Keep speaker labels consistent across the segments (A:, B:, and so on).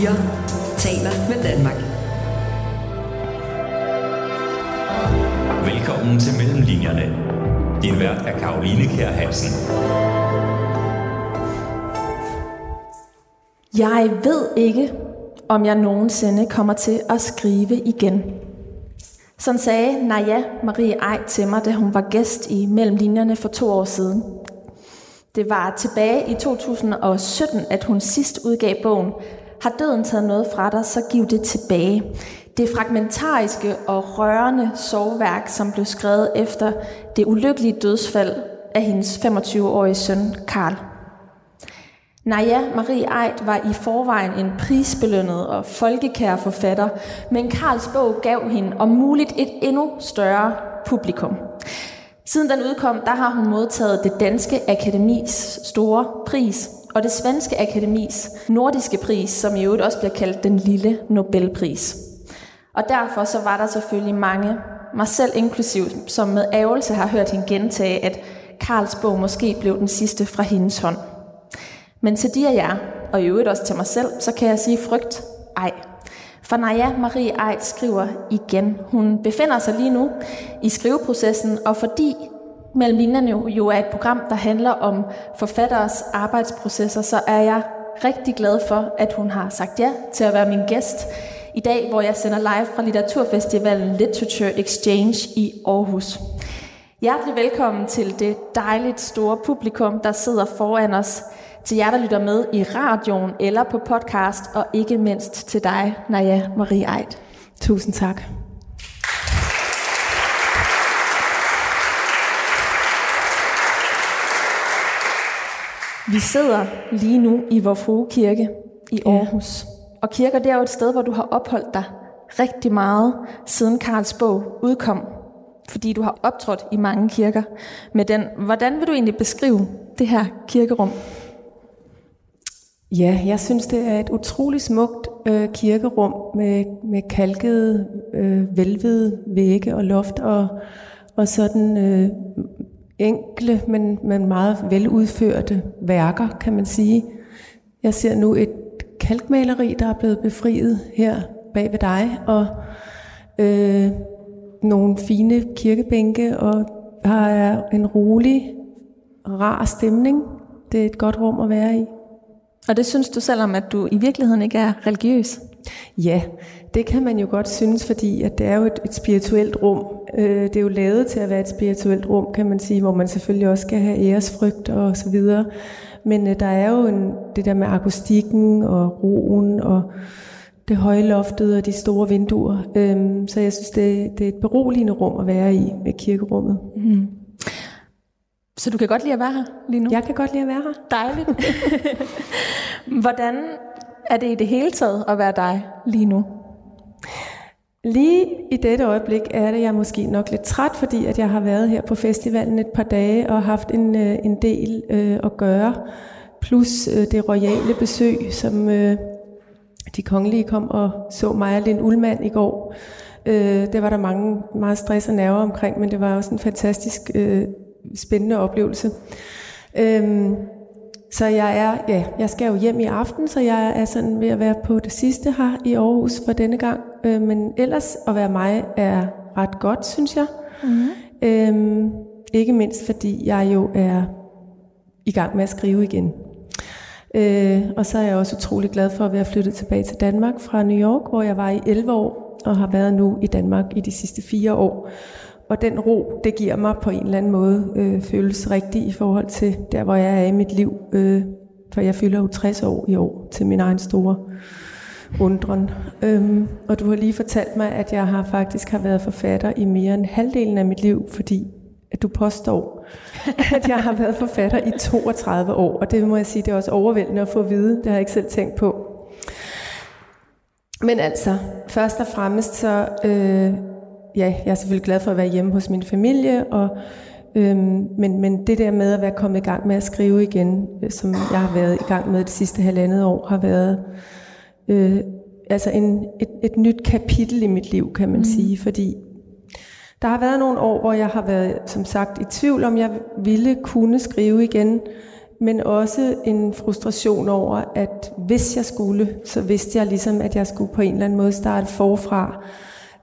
A: 4 taler med Danmark.
B: Velkommen til Mellemlinjerne. Din vært er Karoline Kjær Hansen.
C: Jeg ved ikke, om jeg nogensinde kommer til at skrive igen. Sådan sagde Naja Marie Ej til mig, da hun var gæst i Mellemlinjerne for to år siden. Det var tilbage i 2017, at hun sidst udgav bogen har døden taget noget fra dig, så giv det tilbage. Det fragmentariske og rørende sovværk, som blev skrevet efter det ulykkelige dødsfald af hendes 25-årige søn, Karl. Naja Marie Eid var i forvejen en prisbelønnet og folkekær forfatter, men Karls bog gav hende om muligt et endnu større publikum. Siden den udkom, der har hun modtaget det danske akademis store pris, og det svenske akademis nordiske pris, som i øvrigt også bliver kaldt den lille Nobelpris. Og derfor så var der selvfølgelig mange, mig selv inklusiv, som med ævelse har hørt hende gentage, at Karls bog måske blev den sidste fra hendes hånd. Men til de af jer, og i øvrigt også til mig selv, så kan jeg sige frygt, ej. For Naja Marie Eit skriver igen. Hun befinder sig lige nu i skriveprocessen, og fordi Mellem linjerne jo er et program, der handler om forfatteres arbejdsprocesser, så er jeg rigtig glad for, at hun har sagt ja til at være min gæst i dag, hvor jeg sender live fra Litteraturfestivalen Literature Exchange i Aarhus. Hjertelig velkommen til det dejligt store publikum, der sidder foran os, til jer, der lytter med i radioen eller på podcast, og ikke mindst til dig, Naja Marie Eid.
D: Tusind tak.
C: Vi sidder lige nu i Vor Kirke i Aarhus. Ja. Og kirker, det er jo et sted, hvor du har opholdt dig rigtig meget, siden Karls bog udkom. Fordi du har optrådt i mange kirker med den. Hvordan vil du egentlig beskrive det her kirkerum?
D: Ja, jeg synes, det er et utroligt smukt øh, kirkerum med, med kalkede, øh, velvede vægge og loft og, og sådan øh, enkle, men, men meget veludførte værker, kan man sige. Jeg ser nu et kalkmaleri, der er blevet befriet her bag ved dig, og øh, nogle fine kirkebænke, og der er en rolig, rar stemning. Det er et godt rum at være i.
C: Og det synes du selvom, at du i virkeligheden ikke er religiøs?
D: Ja, det kan man jo godt synes, fordi at det er jo et, et spirituelt rum. Øh, det er jo lavet til at være et spirituelt rum, kan man sige, hvor man selvfølgelig også skal have æresfrygt og så videre. Men øh, der er jo en, det der med akustikken og roen og det høje loftet og de store vinduer. Øh, så jeg synes, det, det er et beroligende rum at være i med kirkerummet. Mm.
C: Så du kan godt lide at være her lige nu?
D: Jeg kan godt lide at være her.
C: Dejligt. Hvordan er det i det hele taget at være dig lige nu?
D: Lige i dette øjeblik er det jeg måske nok lidt træt, fordi at jeg har været her på festivalen et par dage og haft en, øh, en del øh, at gøre. Plus øh, det royale besøg, som øh, de kongelige kom og så mig og Lind Ullmann i går. Øh, det var der mange meget stress og nerver omkring, men det var også en fantastisk øh, spændende oplevelse. Øh, så jeg er, ja, jeg skal jo hjem i aften, så jeg er sådan ved at være på det sidste her i Aarhus for denne gang. Øh, men ellers at være mig er ret godt, synes jeg. Mm. Øhm, ikke mindst fordi jeg jo er i gang med at skrive igen. Øh, og så er jeg også utrolig glad for at være flyttet tilbage til Danmark fra New York, hvor jeg var i 11 år og har været nu i Danmark i de sidste fire år. Og den ro, det giver mig på en eller anden måde, øh, føles rigtigt i forhold til der, hvor jeg er i mit liv. Øh, for jeg fylder jo 60 år i år til min egen store undren. Øhm, og du har lige fortalt mig, at jeg har faktisk har været forfatter i mere end halvdelen af mit liv, fordi at du påstår, at jeg har været forfatter i 32 år. Og det må jeg sige, det er også overvældende at få at vide. Det har jeg ikke selv tænkt på. Men altså, først og fremmest så øh, ja, jeg er selvfølgelig glad for at være hjemme hos min familie, og, øhm, men, men det der med at være kommet i gang med at skrive igen, øh, som jeg har været i gang med det sidste halvandet år, har været øh, altså en, et, et nyt kapitel i mit liv, kan man mm. sige, fordi der har været nogle år, hvor jeg har været, som sagt, i tvivl om, jeg ville kunne skrive igen, men også en frustration over, at hvis jeg skulle, så vidste jeg ligesom, at jeg skulle på en eller anden måde starte forfra.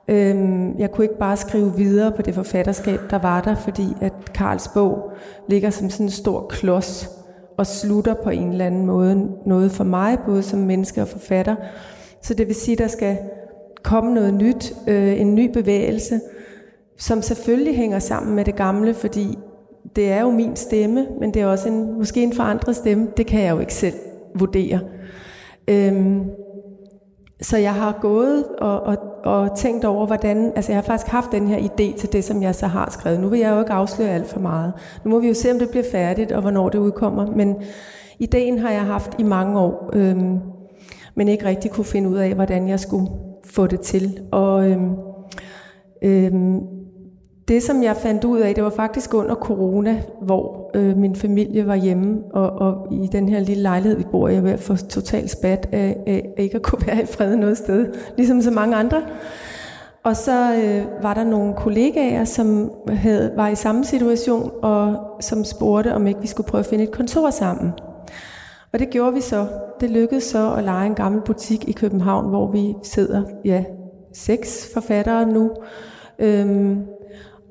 D: Øhm, jeg kunne ikke bare skrive videre på det forfatterskab, der var der, fordi at Karls bog ligger som sådan en stor klods og slutter på en eller anden måde noget for mig, både som menneske og forfatter. Så det vil sige, at der skal komme noget nyt, øh, en ny bevægelse, som selvfølgelig hænger sammen med det gamle, fordi det er jo min stemme, men det er også en, måske en forandret stemme. Det kan jeg jo ikke selv vurdere. Øhm, så jeg har gået og, og, og tænkt over, hvordan... Altså jeg har faktisk haft den her idé til det, som jeg så har skrevet. Nu vil jeg jo ikke afsløre alt for meget. Nu må vi jo se, om det bliver færdigt, og hvornår det udkommer. Men ideen har jeg haft i mange år, øhm, men ikke rigtig kunne finde ud af, hvordan jeg skulle få det til. Og øhm, øhm, det, som jeg fandt ud af, det var faktisk under corona, hvor øh, min familie var hjemme, og, og i den her lille lejlighed, vi bor i, jeg ved at få totalt spat af, af, af ikke at kunne være i fred noget sted, ligesom så mange andre. Og så øh, var der nogle kollegaer, som havde, var i samme situation, og som spurgte, om ikke vi skulle prøve at finde et kontor sammen. Og det gjorde vi så. Det lykkedes så at lege en gammel butik i København, hvor vi sidder, ja, seks forfattere nu. Øhm,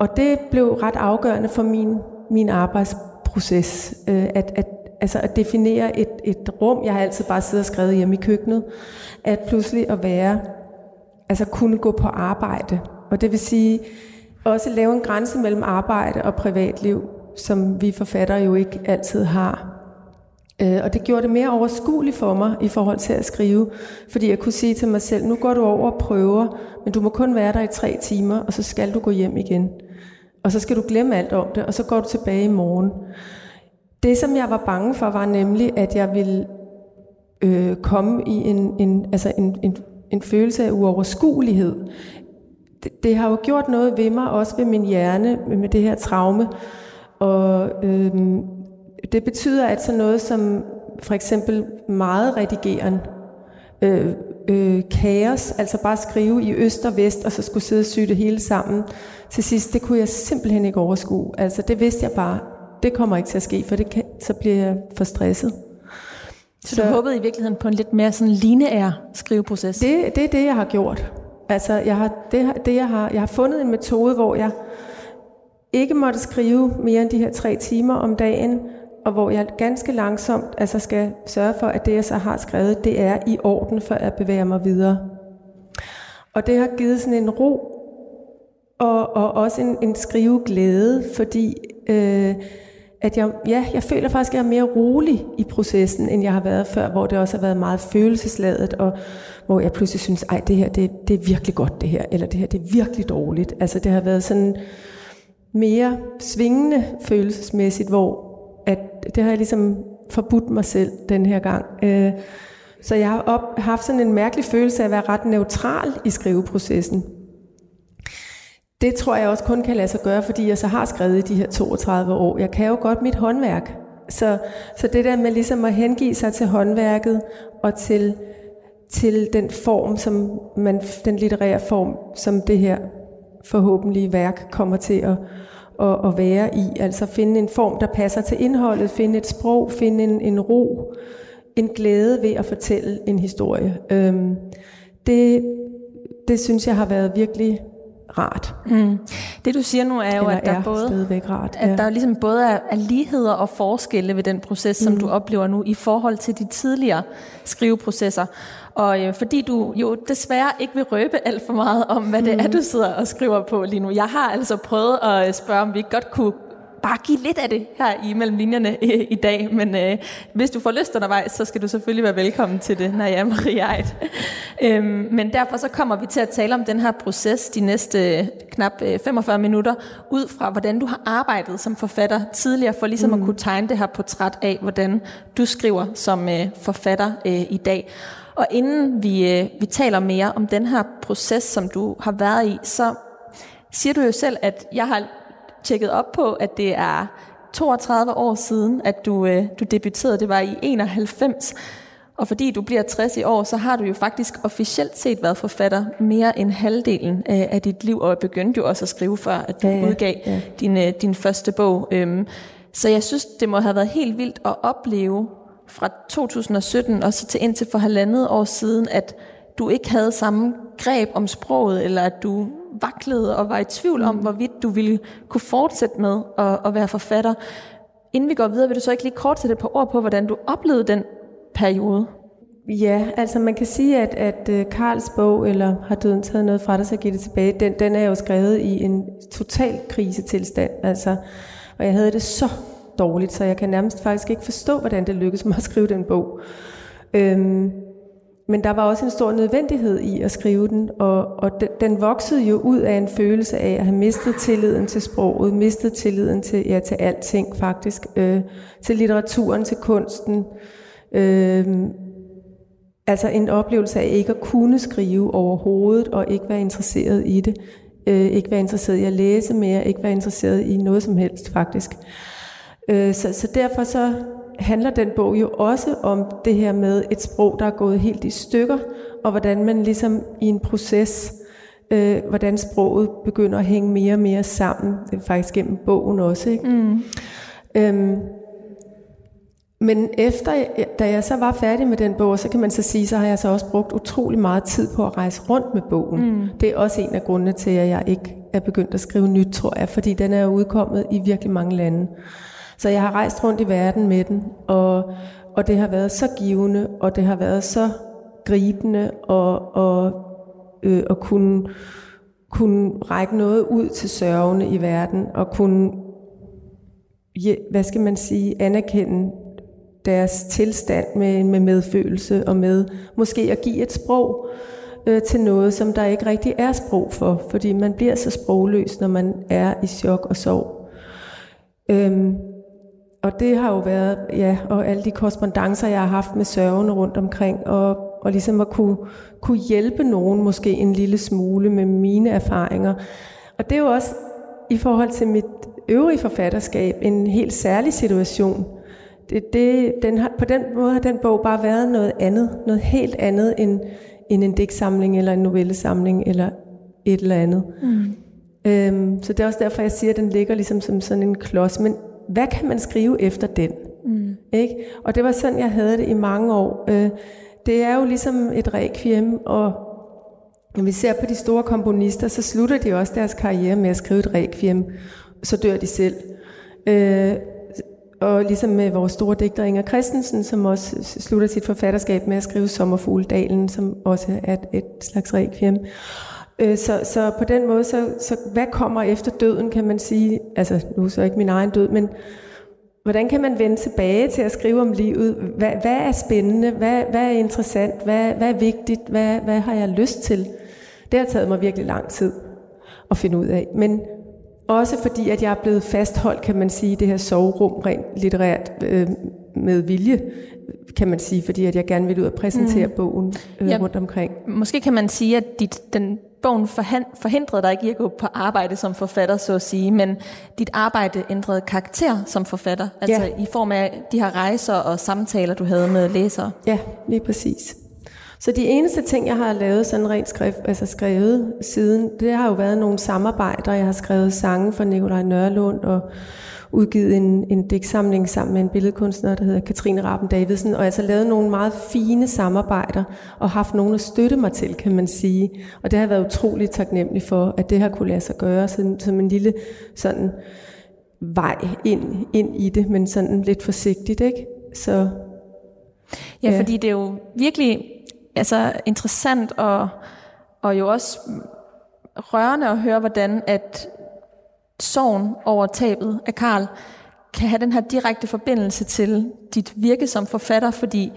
D: og det blev ret afgørende for min, min arbejdsproces, øh, at, at, altså at definere et, et rum, jeg har altid bare siddet og skrevet hjemme i køkkenet, at pludselig at være, altså kunne gå på arbejde. Og det vil sige, også lave en grænse mellem arbejde og privatliv, som vi forfattere jo ikke altid har. Øh, og det gjorde det mere overskueligt for mig i forhold til at skrive, fordi jeg kunne sige til mig selv, nu går du over og prøver, men du må kun være der i tre timer, og så skal du gå hjem igen. Og så skal du glemme alt om det, og så går du tilbage i morgen. Det, som jeg var bange for, var nemlig, at jeg ville øh, komme i en, en, altså en, en, en følelse af uoverskuelighed. Det, det har jo gjort noget ved mig, også ved min hjerne, med det her traume. Og øh, det betyder, at sådan noget som for eksempel meget redigeren, øh, øh, kaos, altså bare skrive i øst og vest, og så skulle sidde og sy det hele sammen. Til sidst, det kunne jeg simpelthen ikke overskue. Altså det vidste jeg bare, det kommer ikke til at ske, for det kan, så bliver jeg for stresset.
C: Så, så du håbede i virkeligheden på en lidt mere sådan lineær skriveproces?
D: Det, det er det, jeg har gjort. Altså, jeg har, det, det, jeg, har, jeg har fundet en metode, hvor jeg ikke måtte skrive mere end de her tre timer om dagen, og hvor jeg ganske langsomt altså skal sørge for, at det, jeg så har skrevet, det er i orden, for at bevæge mig videre. Og det har givet sådan en ro, og, og også en, en skriveglæde, fordi øh, at jeg, ja, jeg føler faktisk, at jeg er mere rolig i processen, end jeg har været før, hvor det også har været meget følelsesladet, og hvor jeg pludselig synes, ej, det her, det, det er virkelig godt det her, eller det her, det er virkelig dårligt. Altså det har været sådan mere svingende følelsesmæssigt, hvor at det har jeg ligesom forbudt mig selv den her gang. Øh, så jeg har op, haft sådan en mærkelig følelse af at være ret neutral i skriveprocessen. Det tror jeg også kun kan lade sig gøre, fordi jeg så har skrevet i de her 32 år. Jeg kan jo godt mit håndværk. Så, så det der med ligesom at hengive sig til håndværket og til, til den form, som man, den litterære form, som det her forhåbentlige værk kommer til at, at, at være i. Altså finde en form, der passer til indholdet, finde et sprog, finde en, en ro, en glæde ved at fortælle en historie. Øhm, det, det synes jeg har været virkelig rart.
C: Mm. Det du siger nu er jo,
D: Eller
C: at der
D: er
C: både
D: rart.
C: at
D: ja.
C: der ligesom både er, er ligheder og forskelle ved den proces, som
D: Mm.
C: du oplever nu i forhold til de tidligere skriveprocesser. Og øh, fordi du jo desværre ikke vil røbe alt for meget om, hvad det er,
D: Mm.
C: du sidder og skriver på lige nu. Jeg har altså prøvet at øh, spørge, om vi godt kunne bare give lidt af det her i mellem linjerne øh, i dag, men øh, hvis du får lyst undervejs, så skal du selvfølgelig være velkommen til det, når jeg er Maria Eid. øhm, men derfor så kommer vi til at tale om den her proces de næste øh, knap øh, 45 minutter, ud fra hvordan du har arbejdet som forfatter tidligere, for ligesom mm. at kunne tegne det her portræt af, hvordan du skriver som øh, forfatter øh, i dag. Og inden vi, øh, vi taler mere om den her proces, som du har været i, så siger du jo selv, at jeg har tjekket op på, at det er 32 år siden, at du, øh, du debuterede. Det var i 91. Og fordi du bliver 60 i år, så har du jo faktisk officielt set været forfatter mere end halvdelen øh, af dit liv, og begyndte jo også at skrive før, at du
D: Ja,
C: udgav
D: ja.
C: din, øh, din første bog. Øhm, så jeg synes, det må have været helt vildt at opleve fra 2017 og så til indtil for halvandet år siden, at du ikke havde samme greb om sproget, eller at du vaklede og var i tvivl om, hvorvidt du ville kunne fortsætte med at, at være forfatter. Inden vi går videre, vil du så ikke lige kort sætte et par ord på, hvordan du oplevede den periode?
D: Ja, altså man kan sige, at, at øh, Karls bog, eller har døden taget noget fra dig, så giver det tilbage, den, den er jo skrevet i en total krisetilstand. Altså, og jeg havde det så dårligt, så jeg kan nærmest faktisk ikke forstå, hvordan det lykkedes mig at skrive den bog. Øhm, men der var også en stor nødvendighed i at skrive den, og, og den, den voksede jo ud af en følelse af at have mistet tilliden til sproget, mistet tilliden til, ja, til alting faktisk, øh, til litteraturen, til kunsten, øh, Altså en oplevelse af ikke at kunne skrive overhovedet, og ikke være interesseret i det. Øh, ikke være interesseret i at læse mere, ikke være interesseret i noget som helst faktisk. Øh, så, så derfor så handler den bog jo også om det her med et sprog, der er gået helt i stykker, og hvordan man ligesom i en proces, øh, hvordan sproget begynder at hænge mere og mere sammen. Det er faktisk gennem bogen også. Ikke? Mm. Øhm, men efter, da jeg så var færdig med den bog, så kan man så sige, så har jeg så også brugt utrolig meget tid på at rejse rundt med bogen. Mm. Det er også en af grundene til, at jeg ikke er begyndt at skrive nyt, tror jeg, fordi den er udkommet i virkelig mange lande. Så jeg har rejst rundt i verden med den, og, og det har været så givende, og det har været så gribende, og, og øh, at kunne, kunne række noget ud til sørgende i verden, og kunne, hvad skal man sige, anerkende deres tilstand med, med medfølelse og med måske at give et sprog øh, til noget, som der ikke rigtig er sprog for, fordi man bliver så sprogløs, når man er i chok og sorg. Øhm, og det har jo været, ja, og alle de korrespondencer, jeg har haft med sørgende rundt omkring, og, og ligesom at kunne, kunne hjælpe nogen måske en lille smule med mine erfaringer. Og det er jo også i forhold til mit øvrige forfatterskab en helt særlig situation, det, det, den har, på den måde har den bog bare været noget andet, noget helt andet end, end en digtsamling eller en novellesamling eller et eller andet. Mm. Øhm, så det er også derfor, jeg siger, at den ligger ligesom som sådan en klods. Men hvad kan man skrive efter den? Mm. Ikke? Og det var sådan, jeg havde det i mange år. Øh, det er jo ligesom et requiem, og når vi ser på de store komponister, så slutter de også deres karriere med at skrive et requiem, så dør de selv. Øh, og ligesom med vores store digter Inger Christensen, som også slutter sit forfatterskab med at skrive Sommerfugledalen, som også er et slags requiem. Øh, Øh, så, så på den måde, så, så hvad kommer efter døden, kan man sige, altså nu så ikke min egen død, men hvordan kan man vende tilbage til at skrive om livet? Hvad, hvad er spændende? Hvad, hvad er interessant? Hvad, hvad er vigtigt? Hvad, hvad har jeg lyst til? Det har taget mig virkelig lang tid at finde ud af. Men også fordi, at jeg er blevet fastholdt, kan man sige, det her soverum rent litterært øh, med vilje, kan man sige, fordi at jeg gerne vil ud og præsentere mm. bogen øh, ja, rundt omkring.
C: Måske kan man sige, at dit, den bogen forhindrede dig ikke i at gå på arbejde som forfatter, så at sige, men dit arbejde ændrede karakter som forfatter, altså ja. i form af de her rejser og samtaler, du havde med læsere.
D: Ja, lige præcis. Så de eneste ting, jeg har lavet sådan rent skrift, altså skrevet siden, det har jo været nogle samarbejder. Jeg har skrevet sange for Nikolaj Nørlund og udgivet en, en digtsamling sammen med en billedkunstner, der hedder Katrine Raben Davidsen, og altså lavet nogle meget fine samarbejder, og haft nogen at støtte mig til, kan man sige. Og det har været utroligt taknemmelig for, at det har kunne lade sig gøre som, som en lille sådan vej ind, ind i det, men sådan lidt forsigtigt, ikke? Så,
C: ja, ja, fordi det er jo virkelig altså, interessant og, og jo også rørende at høre, hvordan at sorgen over tabet af Karl kan have den her direkte forbindelse til dit virke som forfatter, fordi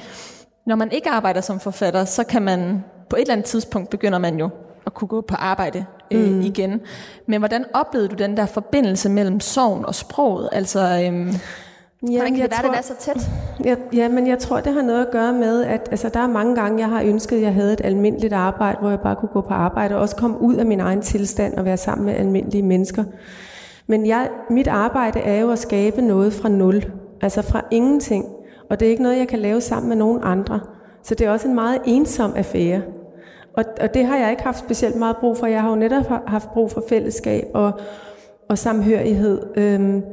C: når man ikke arbejder som forfatter, så kan man på et eller andet tidspunkt begynder man jo at kunne gå på arbejde øh, mm. igen. Men hvordan oplevede du den der forbindelse mellem sorgen og sproget? Altså, øhm, Ja, Hvordan kan det være, tror, den er så tæt?
D: Ja, ja, men jeg tror, det har noget at gøre med, at altså, der er mange gange, jeg har ønsket, at jeg havde et almindeligt arbejde, hvor jeg bare kunne gå på arbejde, og også komme ud af min egen tilstand og være sammen med almindelige mennesker. Men jeg, mit arbejde er jo at skabe noget fra nul, altså fra ingenting. Og det er ikke noget, jeg kan lave sammen med nogen andre. Så det er også en meget ensom affære. Og, og det har jeg ikke haft specielt meget brug for. Jeg har jo netop haft brug for fællesskab og, og samhørighed. Øhm,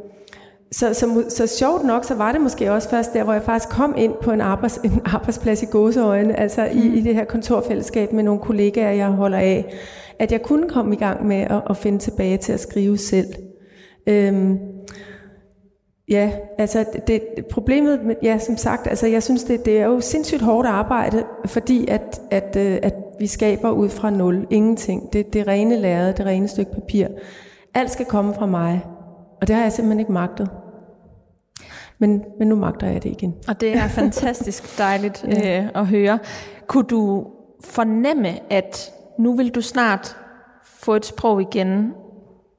D: så, så, så sjovt nok, så var det måske også først der, hvor jeg faktisk kom ind på en, arbejds, en arbejdsplads i gåseøjne, altså mm. i, i det her kontorfællesskab med nogle kollegaer, jeg holder af, at jeg kunne komme i gang med at, at finde tilbage til at skrive selv. Øhm, ja, altså det, problemet, med, ja som sagt, altså jeg synes, det, det er jo sindssygt hårdt arbejde, fordi at, at, at, øh, at vi skaber ud fra nul, ingenting. Det, det rene lærred, det rene stykke papir. Alt skal komme fra mig, og det har jeg simpelthen ikke magtet. Men, men nu magter jeg det igen.
C: Og det er fantastisk dejligt ja. øh, at høre. Kunne du fornemme, at nu vil du snart få et sprog igen,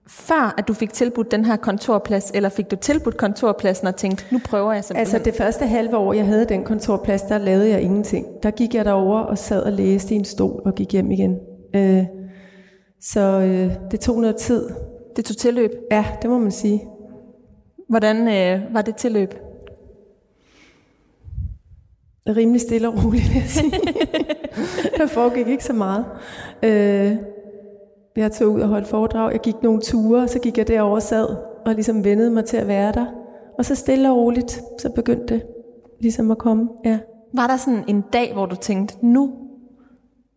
C: før at du fik tilbudt den her kontorplads, eller fik du tilbudt kontorpladsen og tænkte, nu prøver jeg simpelthen?
D: Altså det første halve år, jeg havde den kontorplads, der lavede jeg ingenting. Der gik jeg derover og sad og læste i en stol og gik hjem igen. Øh, så øh, det tog noget tid.
C: Det tog tilløb?
D: Ja, det må man sige.
C: Hvordan øh, var det tilløb?
D: Rimelig stille og roligt, vil jeg sige. der foregik ikke så meget. Øh, jeg tog ud og holdt foredrag. Jeg gik nogle ture, så gik jeg derover og sad og ligesom vendede mig til at være der. Og så stille og roligt, så begyndte det ligesom at komme. Ja.
C: Var der sådan en dag, hvor du tænkte, nu,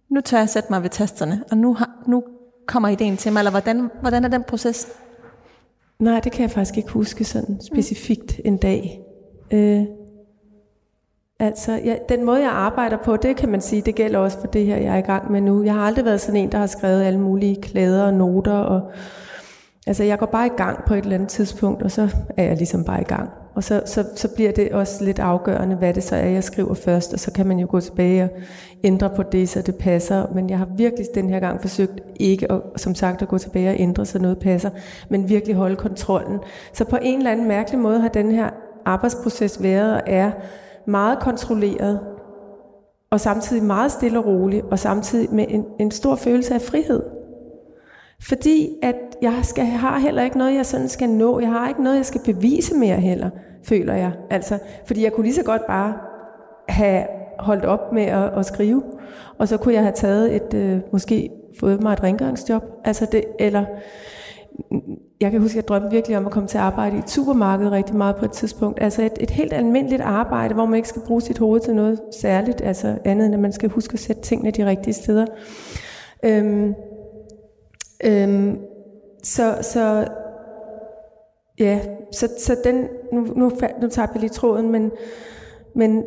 C: nu tør jeg sætte mig ved tasterne, og nu, har, nu kommer ideen til mig, eller hvordan, hvordan er den proces?
D: Nej, det kan jeg faktisk ikke huske sådan specifikt en dag. Øh, altså, ja, den måde, jeg arbejder på, det kan man sige, det gælder også for det her, jeg er i gang med nu. Jeg har aldrig været sådan en, der har skrevet alle mulige klæder og noter. Og, altså, jeg går bare i gang på et eller andet tidspunkt, og så er jeg ligesom bare i gang. Og så, så, så bliver det også lidt afgørende, hvad det så er, jeg skriver først, og så kan man jo gå tilbage og ændre på det, så det passer. Men jeg har virkelig den her gang forsøgt ikke, at, som sagt, at gå tilbage og ændre, så noget passer, men virkelig holde kontrollen. Så på en eller anden mærkelig måde har den her arbejdsproces været og er meget kontrolleret, og samtidig meget stille og rolig, og samtidig med en, en stor følelse af frihed. Fordi at jeg skal, har heller ikke noget, jeg sådan skal nå. Jeg har ikke noget, jeg skal bevise mere heller, føler jeg. Altså, fordi jeg kunne lige så godt bare have holdt op med at, at skrive, og så kunne jeg have taget et, øh, måske fået mig et rengøringsjob, altså det, eller jeg kan huske, at jeg drømte virkelig om at komme til at arbejde i et supermarked rigtig meget på et tidspunkt. Altså et, et helt almindeligt arbejde, hvor man ikke skal bruge sit hoved til noget særligt, altså andet end at man skal huske at sætte tingene de rigtige steder. Øhm, øhm, så, så ja, så, så den, nu, nu, nu tager jeg lige tråden, men, men
C: den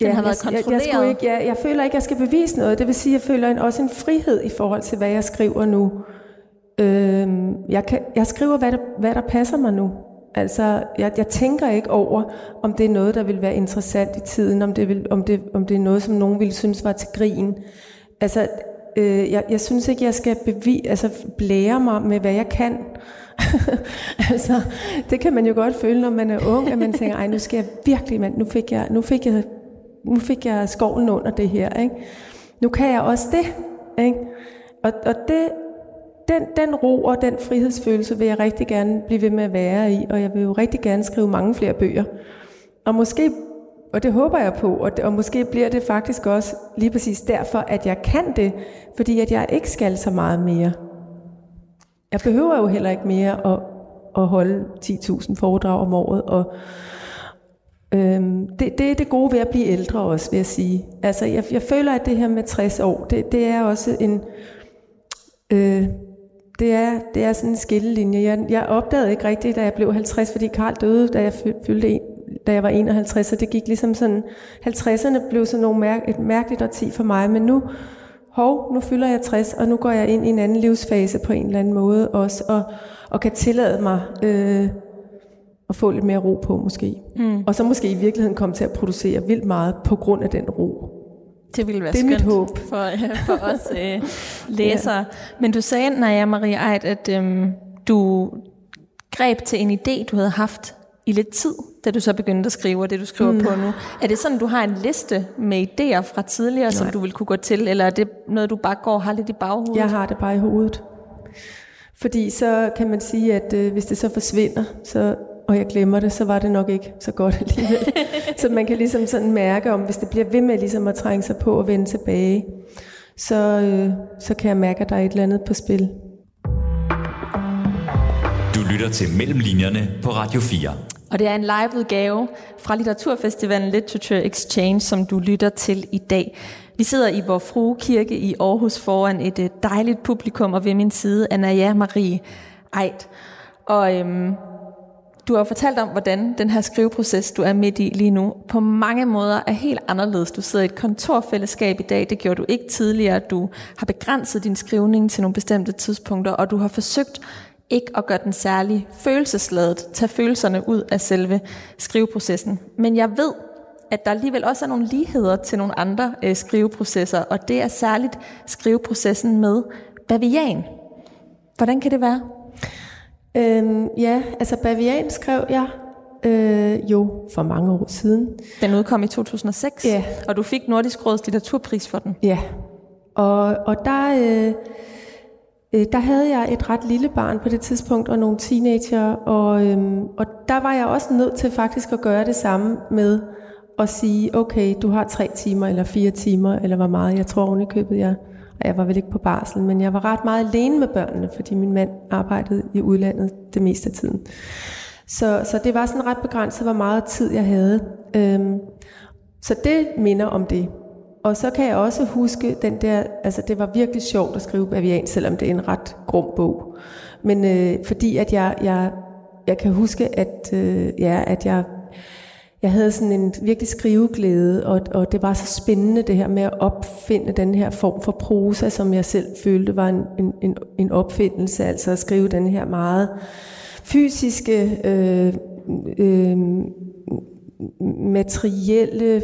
C: ja, har været kontrolleret.
D: Jeg, jeg, jeg, ikke, jeg, jeg føler ikke, at jeg skal bevise noget. Det vil sige, at jeg føler en, også en frihed i forhold til, hvad jeg skriver nu. Øhm, jeg, kan, jeg skriver, hvad der, hvad der passer mig nu. Altså, jeg, jeg tænker ikke over, om det er noget, der vil være interessant i tiden, om det, vil, om det, om det er noget, som nogen ville synes var til grin. Altså, øh, jeg, jeg synes ikke, jeg skal bevi, altså, blære mig med, hvad jeg kan. altså, det kan man jo godt føle, når man er ung, at man tænker, ej, nu skal jeg virkelig, man, nu fik jeg, nu fik jeg, nu fik jeg skovlen under det her, ikke? Nu kan jeg også det, ikke? Og, og det, den, den ro og den frihedsfølelse vil jeg rigtig gerne blive ved med at være i, og jeg vil jo rigtig gerne skrive mange flere bøger. Og måske, og det håber jeg på, og, det, og måske bliver det faktisk også lige præcis derfor, at jeg kan det, fordi at jeg ikke skal så meget mere. Jeg behøver jo heller ikke mere at, at holde 10.000 foredrag om året, og øhm, det, det er det gode ved at blive ældre også, vil jeg sige. Altså, jeg, jeg føler, at det her med 60 år, det, det er også en... Øh, det er, det er sådan en skillelinje. Jeg, jeg opdagede ikke rigtigt, da jeg blev 50, fordi Karl døde, da jeg fyldte da jeg var 51, så det gik ligesom sådan, 50'erne blev sådan nogle mærk, et mærkeligt årti for mig, men nu, hov, nu fylder jeg 60, og nu går jeg ind i en anden livsfase på en eller anden måde også, og, og kan tillade mig øh, at få lidt mere ro på måske. Mm. Og så måske i virkeligheden komme til at producere vildt meget på grund af den ro.
C: Det ville være det er skønt mit håb. For, øh, for os øh, læsere. ja. Men du sagde, Naja Marie Eid, at øhm, du greb til en idé, du havde haft i lidt tid, da du så begyndte at skrive, det du skriver mm. på nu. Er det sådan, du har en liste med idéer fra tidligere, Nej. som du vil kunne gå til, eller er det noget, du bare går og har lidt i baghovedet?
D: Jeg har det bare i hovedet. Fordi så kan man sige, at øh, hvis det så forsvinder, så og jeg glemmer det, så var det nok ikke så godt alligevel. så man kan ligesom sådan mærke, om hvis det bliver ved med ligesom at trænge sig på og vende tilbage, så, øh, så kan jeg mærke, at der er et eller andet på spil.
B: Du lytter til Mellemlinjerne på Radio 4.
C: Og det er en liveudgave fra Litteraturfestivalen Literature Exchange, som du lytter til i dag. Vi sidder i Vor Frue Kirke i Aarhus foran et øh, dejligt publikum, og ved min side Anna Marie Eid. Og øhm, du har fortalt om, hvordan den her skriveproces, du er midt i lige nu, på mange måder er helt anderledes. Du sidder i et kontorfællesskab i dag, det gjorde du ikke tidligere. Du har begrænset din skrivning til nogle bestemte tidspunkter, og du har forsøgt ikke at gøre den særlig følelsesladet, tage følelserne ud af selve skriveprocessen. Men jeg ved, at der alligevel også er nogle ligheder til nogle andre øh, skriveprocesser, og det er særligt skriveprocessen med bavian. Hvordan kan det være?
D: Øhm, ja, altså Bavian skrev jeg øh, jo for mange år siden.
C: Den udkom i 2006,
D: Ja.
C: og du fik Nordisk Råds litteraturpris for den.
D: Ja, og, og der, øh, øh, der havde jeg et ret lille barn på det tidspunkt, og nogle teenager, og, øhm, og der var jeg også nødt til faktisk at gøre det samme med at sige, okay, du har tre timer, eller fire timer, eller hvor meget, jeg tror oven i købet, jeg, og jeg var vel ikke på barsel, men jeg var ret meget alene med børnene, fordi min mand arbejdede i udlandet det meste af tiden. Så, så det var sådan ret begrænset, hvor meget tid jeg havde. Øhm, så det minder om det. Og så kan jeg også huske den der, altså det var virkelig sjovt at skrive Bavian, selvom det er en ret grum bog. Men øh, fordi at jeg, jeg, jeg kan huske, at, øh, ja, at jeg, jeg havde sådan en virkelig skriveglæde, og, og det var så spændende det her med at opfinde den her form for prosa, som jeg selv følte var en, en, en, en opfindelse, altså at skrive den her meget fysiske, øh, øh, materielle,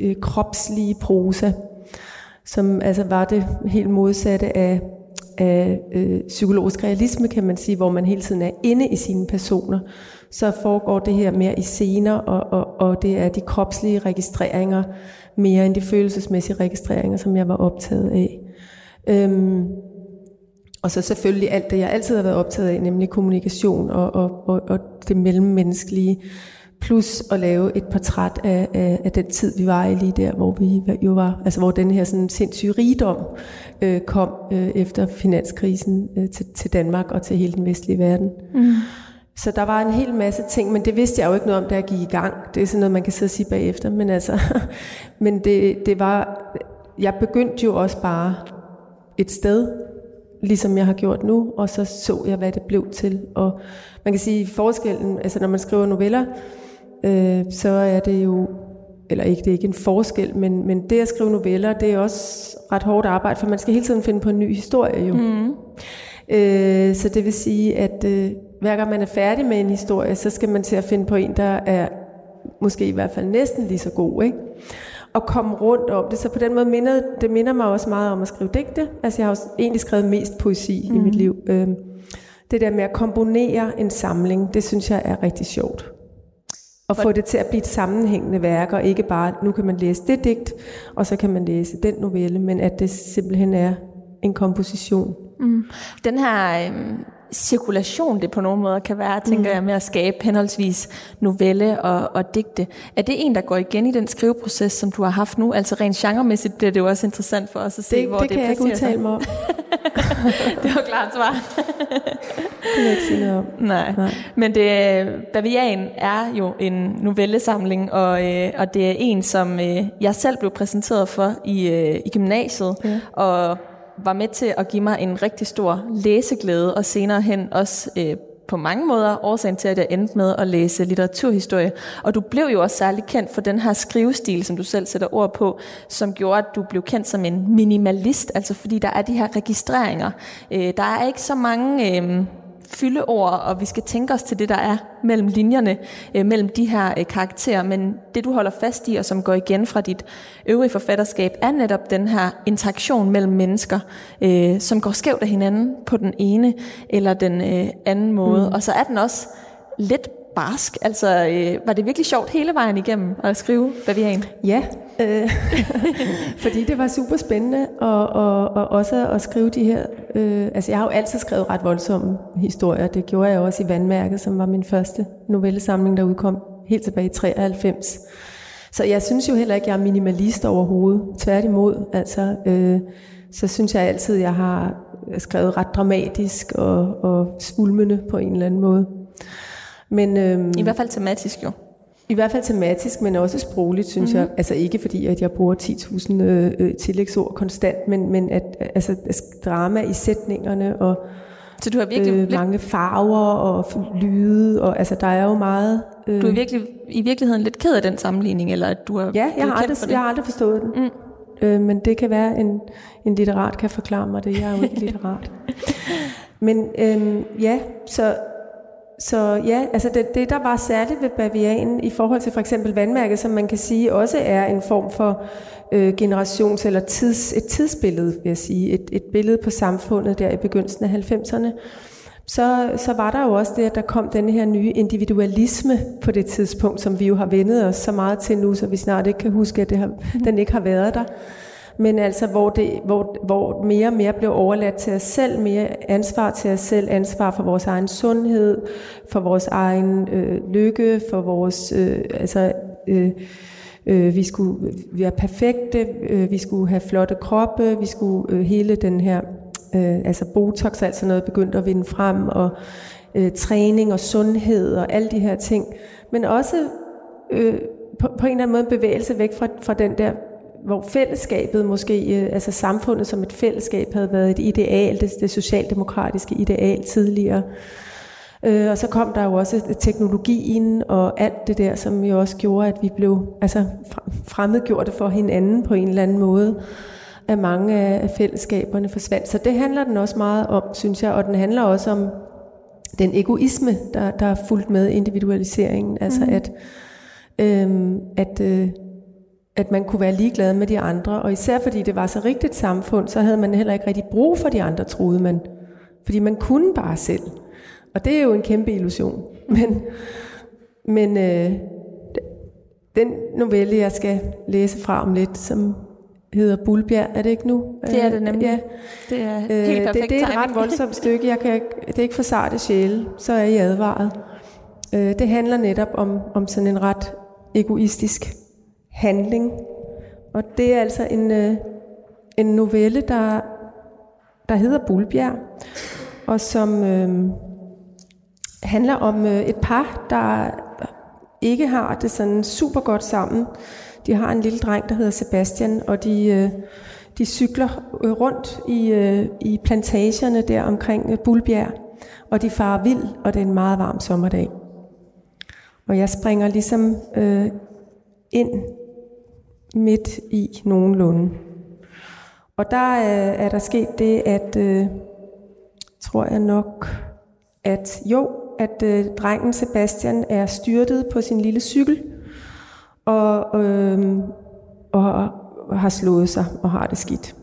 D: øh, kropslige prosa, som altså var det helt modsatte af, af øh, psykologisk realisme, kan man sige, hvor man hele tiden er inde i sine personer. Så foregår det her mere i scener, og, og, og det er de kropslige registreringer mere end de følelsesmæssige registreringer, som jeg var optaget af. Øhm, og så selvfølgelig alt det, jeg altid har været optaget af, nemlig kommunikation og, og, og, og det mellemmenneskelige, plus at lave et portræt af, af, af den tid, vi var i lige der, hvor vi jo var, altså hvor den her sådan sindssyge rigdom øh, kom øh, efter finanskrisen øh, til, til Danmark og til hele den vestlige verden. Mm. Så der var en hel masse ting, men det vidste jeg jo ikke noget om, da jeg gik i gang. Det er sådan noget, man kan sidde og sige bagefter, men altså, men det, det var, jeg begyndte jo også bare et sted, ligesom jeg har gjort nu, og så så jeg, hvad det blev til. Og man kan sige, forskellen, altså når man skriver noveller, øh, så er det jo, eller ikke, det er ikke en forskel, men, men det at skrive noveller, det er også ret hårdt arbejde, for man skal hele tiden finde på en ny historie jo. Mm. Øh, så det vil sige, at øh, hver gang man er færdig med en historie, så skal man til at finde på en, der er måske i hvert fald næsten lige så god, ikke? og komme rundt om det. Så på den måde minder det minder mig også meget om at skrive digte. Altså jeg har også egentlig skrevet mest poesi mm. i mit liv. Øhm, det der med at komponere en samling, det synes jeg er rigtig sjovt. Og få det til at blive et sammenhængende værk, og ikke bare, nu kan man læse det digt, og så kan man læse den novelle, men at det simpelthen er en komposition.
C: Mm. Den her øh, cirkulation, det på nogle måder kan være, tænker mm. jeg, med at skabe henholdsvis novelle og, og digte. Er det en, der går igen i den skriveproces, som du har haft nu? Altså rent genremæssigt bliver det jo også interessant for os at se,
D: det,
C: hvor
D: det
C: det
D: kan jeg ikke udtale mig om.
C: det var klart svar.
D: det kan jeg ikke sige noget om.
C: Nej. Nej. Men det, Bavian er jo en novellesamling, og, øh, og det er en, som øh, jeg selv blev præsenteret for i, øh, i gymnasiet. Ja. Og var med til at give mig en rigtig stor læseglæde, og senere hen også øh, på mange måder årsagen til, at jeg endte med at læse litteraturhistorie. Og du blev jo også særlig kendt for den her skrivestil, som du selv sætter ord på, som gjorde, at du blev kendt som en minimalist, altså fordi der er de her registreringer. Øh, der er ikke så mange... Øh, fyldeord, og vi skal tænke os til det, der er mellem linjerne, øh, mellem de her øh, karakterer. Men det, du holder fast i, og som går igen fra dit øvrige forfatterskab, er netop den her interaktion mellem mennesker, øh, som går skævt af hinanden på den ene eller den øh, anden måde. Mm. Og så er den også lidt barsk. Altså, øh, var det virkelig sjovt hele vejen igennem at skrive Bavian?
D: Ja, øh, fordi det var super spændende, og, og, og også at skrive de her... Øh, altså, jeg har jo altid skrevet ret voldsomme historier. Det gjorde jeg også i Vandmærket, som var min første novellesamling, der udkom helt tilbage i 93. Så jeg synes jo heller ikke, jeg er minimalist overhovedet. Tværtimod, altså... Øh, så synes jeg altid, jeg har skrevet ret dramatisk og, og svulmende på en eller anden måde. Men, øhm,
C: I hvert fald tematisk jo.
D: I hvert fald tematisk, men også sprogligt, synes mm-hmm. jeg. Altså ikke fordi, at jeg bruger 10.000 øh, øh, tillægsord konstant, men, men at altså, drama i sætningerne og
C: så du har virkelig øh,
D: mange farver og lyde, og altså der er jo meget...
C: Øh, du er virkelig, i virkeligheden lidt ked af den sammenligning, eller at du har
D: Ja, jeg, har aldrig, for det. jeg har aldrig forstået den. Mm. Øh, men det kan være, en, en litterat kan forklare mig det. Jeg er jo ikke litterat. men øh, ja, så så ja, altså det, det der var særligt ved bavianen i forhold til for eksempel vandmærket, som man kan sige også er en form for øh, generations- eller tids, et tidsbillede, vil jeg sige. Et, et billede på samfundet der i begyndelsen af 90'erne. Så, så var der jo også det, at der kom den her nye individualisme på det tidspunkt, som vi jo har vendet os så meget til nu, så vi snart ikke kan huske, at det har, den ikke har været der men altså hvor, det, hvor, hvor mere og mere bliver overladt til os selv, mere ansvar til os selv, ansvar for vores egen sundhed, for vores egen øh, lykke, for vores, øh, altså, øh, øh, vi skulle være perfekte, øh, vi skulle have flotte kroppe, vi skulle øh, hele den her, øh, altså botox, altså noget begyndt at vinde frem, og øh, træning og sundhed og alle de her ting, men også øh, på, på en eller anden måde bevægelse væk fra, fra den der hvor fællesskabet måske, øh, altså samfundet som et fællesskab havde været et ideal, det, det socialdemokratiske ideal tidligere. Øh, og så kom der jo også teknologien og alt det der, som jo også gjorde, at vi blev altså, fremmedgjorte for hinanden på en eller anden måde, at mange af fællesskaberne forsvandt. Så det handler den også meget om, synes jeg, og den handler også om den egoisme, der, der er fuldt med individualiseringen. Altså mm. at, øh, at øh, at man kunne være ligeglad med de andre, og især fordi det var så rigtigt samfund, så havde man heller ikke rigtig brug for de andre, troede man. Fordi man kunne bare selv. Og det er jo en kæmpe illusion. Men, men øh, den novelle, jeg skal læse fra om lidt, som hedder Bulbjerg, er det ikke nu?
C: Det er det nemlig. Ja. Det er helt øh, perfekt
D: det, det er et ret voldsomt stykke. Jeg kan, det er ikke for sarte sjæle, så er I advaret. Øh, det handler netop om, om sådan en ret egoistisk handling. Og det er altså en, øh, en novelle, der, der hedder Bulbjerg, og som øh, handler om øh, et par, der ikke har det sådan super godt sammen. De har en lille dreng, der hedder Sebastian, og de, øh, de cykler øh, rundt i, øh, i plantagerne der omkring øh, Bulbjerg, og de farer vild, og det er en meget varm sommerdag. Og jeg springer ligesom øh, ind midt i nogenlunde. Og der er, er der sket det, at øh, tror jeg nok, at jo, at øh, drengen Sebastian er styrtet på sin lille cykel, og, øh, og har slået sig og har det skidt.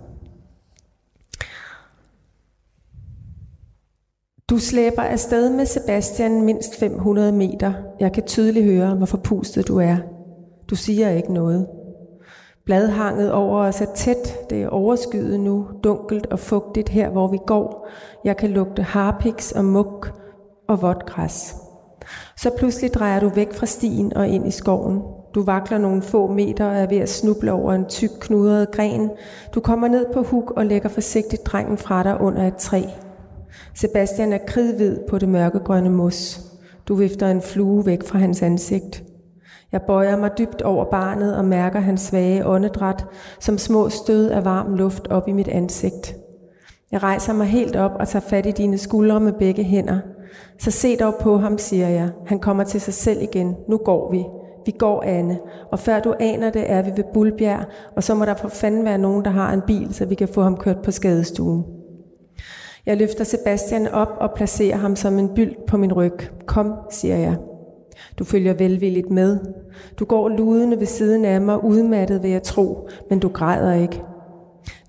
D: Du slæber afsted med Sebastian mindst 500 meter. Jeg kan tydeligt høre, hvor forpustet du er. Du siger ikke noget. Bladhanget over os er tæt, det er overskyet nu, dunkelt og fugtigt her, hvor vi går. Jeg kan lugte harpiks og muk og vådt græs. Så pludselig drejer du væk fra stien og ind i skoven. Du vakler nogle få meter og er ved at snuble over en tyk knudret gren. Du kommer ned på huk og lægger forsigtigt drengen fra dig under et træ. Sebastian er kridhvid på det mørkegrønne mos. Du vifter en flue væk fra hans ansigt. Jeg bøjer mig dybt over barnet og mærker hans svage åndedræt som små stød af varm luft op i mit ansigt. Jeg rejser mig helt op og tager fat i dine skuldre med begge hænder. Så se dog på ham, siger jeg. Han kommer til sig selv igen. Nu går vi. Vi går, Anne. Og før du aner det, er vi ved Bulbjerg, og så må der for fanden være nogen, der har en bil, så vi kan få ham kørt på skadestuen. Jeg løfter Sebastian op og placerer ham som en byld på min ryg. Kom, siger jeg. Du følger velvilligt med. Du går ludende ved siden af mig, udmattet ved at tro, men du græder ikke.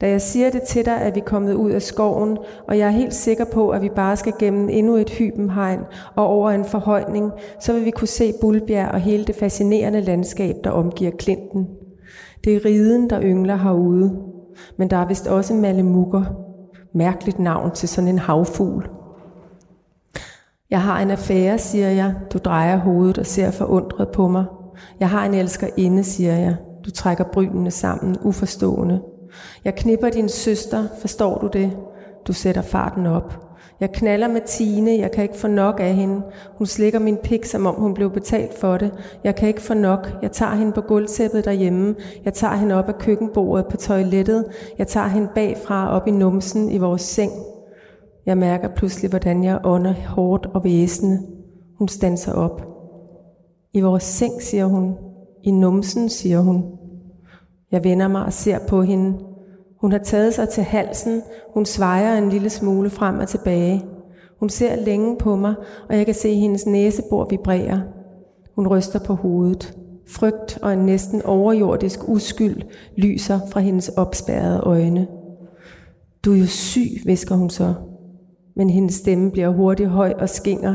D: Da jeg siger det til dig, er vi kommet ud af skoven, og jeg er helt sikker på, at vi bare skal gennem endnu et hybenhegn og over en forhøjning, så vil vi kunne se Bulbjerg og hele det fascinerende landskab, der omgiver klinten. Det er riden, der yngler herude, men der er vist også malemukker. Mærkeligt navn til sådan en havfugl. Jeg har en affære, siger jeg. Du drejer hovedet og ser forundret på mig. Jeg har en elsker inde, siger jeg. Du trækker brynene sammen, uforstående. Jeg knipper din søster, forstår du det? du sætter farten op. Jeg knaller med Tine, jeg kan ikke få nok af hende. Hun slikker min pik, som om hun blev betalt for det. Jeg kan ikke få nok. Jeg tager hende på gulvtæppet derhjemme. Jeg tager hende op af køkkenbordet på toilettet. Jeg tager hende bagfra op i numsen i vores seng. Jeg mærker pludselig, hvordan jeg ånder hårdt og væsende. Hun standser op. I vores seng, siger hun. I numsen, siger hun. Jeg vender mig og ser på hende. Hun har taget sig til halsen. Hun svejer en lille smule frem og tilbage. Hun ser længe på mig, og jeg kan se hendes næsebor vibrere. Hun ryster på hovedet. Frygt og en næsten overjordisk uskyld lyser fra hendes opspærrede øjne. Du er jo syg, visker hun så. Men hendes stemme bliver hurtigt høj og skinger.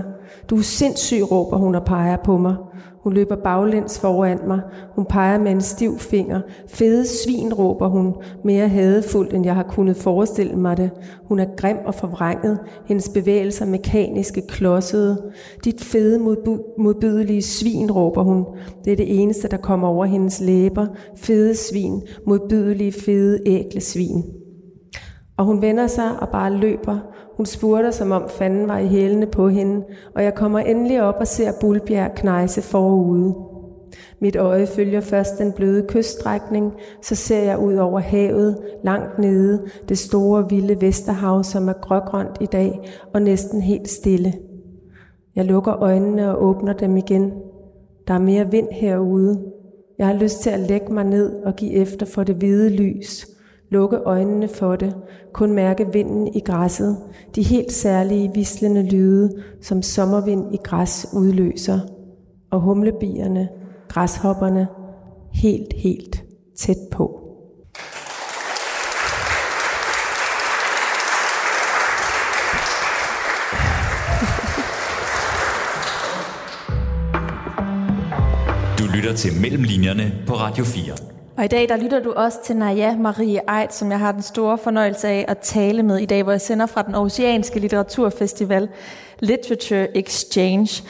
D: Du er sindssyg, råber hun og peger på mig. Hun løber baglæns foran mig. Hun peger med en stiv finger. Fede svin, råber hun, mere hadefuldt, end jeg har kunnet forestille mig det. Hun er grim og forvrænget. Hendes bevægelser mekaniske, klodsede. Dit fede, modbydelige svin, råber hun. Det er det eneste, der kommer over hendes læber. Fede svin, modbydelige, fede, ægle svin. Og hun vender sig og bare løber. Hun spurgte, som om fanden var i hælene på hende, og jeg kommer endelig op og ser Bulbjerg knejse forude. Mit øje følger først den bløde kyststrækning, så ser jeg ud over havet, langt nede, det store vilde Vesterhav, som er grågrønt i dag og næsten helt stille. Jeg lukker øjnene og åbner dem igen. Der er mere vind herude. Jeg har lyst til at lægge mig ned og give efter for det hvide lys – lukke øjnene for det, kun mærke vinden i græsset, de helt særlige vislende lyde, som sommervind i græs udløser, og humlebierne, græshopperne, helt, helt tæt på.
B: Du lytter til Mellemlinjerne på Radio 4.
C: Og i dag der lytter du også til Naja Marie Eit, som jeg har den store fornøjelse af at tale med i dag, hvor jeg sender fra den oceanske litteraturfestival Literature Exchange.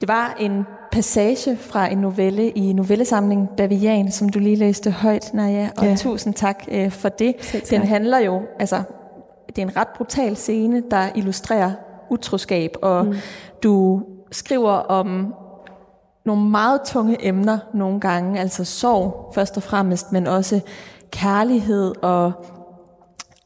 C: Det var en passage fra en novelle i novellesamlingen Bavian, som du lige læste højt, Naja, og ja. tusind tak øh, for det. Tak. Den handler jo, altså, det er en ret brutal scene, der illustrerer utroskab, og mm. du skriver om nogle meget tunge emner nogle gange, altså sorg først og fremmest, men også kærlighed og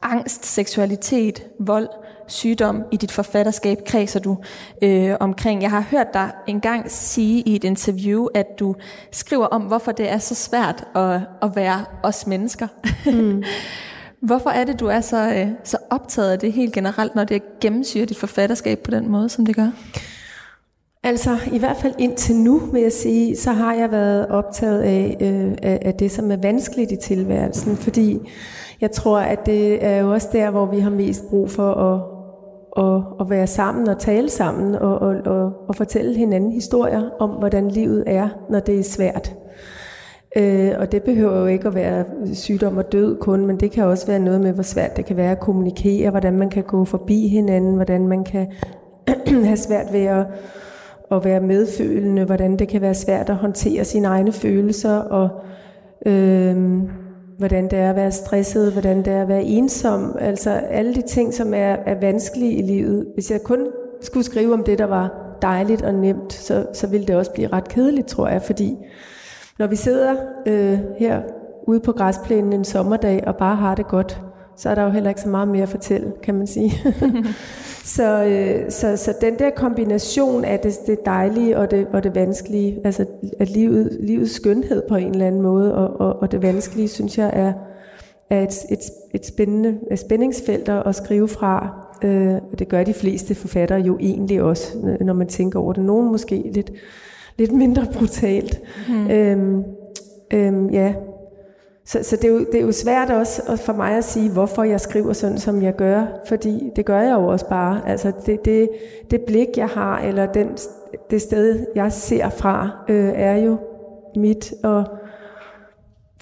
C: angst, seksualitet, vold, sygdom i dit forfatterskab kredser du øh, omkring. Jeg har hørt dig engang sige i et interview, at du skriver om, hvorfor det er så svært at, at være os mennesker. Mm. hvorfor er det, du er så, øh, så optaget af det helt generelt, når det gennemsyrer dit forfatterskab på den måde, som det gør?
D: Altså i hvert fald indtil nu, vil jeg sige, så har jeg været optaget af, øh, af, det, som er vanskeligt i tilværelsen, fordi jeg tror, at det er jo også der, hvor vi har mest brug for at, at, at være sammen og tale sammen og, og, og, og fortælle hinanden historier om, hvordan livet er, når det er svært. Øh, og det behøver jo ikke at være sygdom og død kun, men det kan også være noget med, hvor svært det kan være at kommunikere, hvordan man kan gå forbi hinanden, hvordan man kan have svært ved at at være medfølende, hvordan det kan være svært at håndtere sine egne følelser, og øh, hvordan det er at være stresset, hvordan det er at være ensom, altså alle de ting, som er, er vanskelige i livet. Hvis jeg kun skulle skrive om det, der var dejligt og nemt, så, så ville det også blive ret kedeligt, tror jeg, fordi når vi sidder øh, her ude på græsplænen en sommerdag og bare har det godt, så er der jo heller ikke så meget mere at fortælle, kan man sige. så, øh, så, så den der kombination af det, det dejlige og det, og det vanskelige, altså at livet, livets skønhed på en eller anden måde, og, og, og det vanskelige, synes jeg er, er et, et, et spændende et spændingsfelt at skrive fra. Øh, og det gør de fleste forfattere jo egentlig også, når man tænker over det. Nogen måske lidt, lidt mindre brutalt. Mm. Øhm, øhm, ja, så, så det, er jo, det er jo svært også for mig at sige, hvorfor jeg skriver sådan, som jeg gør, fordi det gør jeg jo også bare. Altså det, det, det blik, jeg har, eller den, det sted, jeg ser fra, øh, er jo mit, og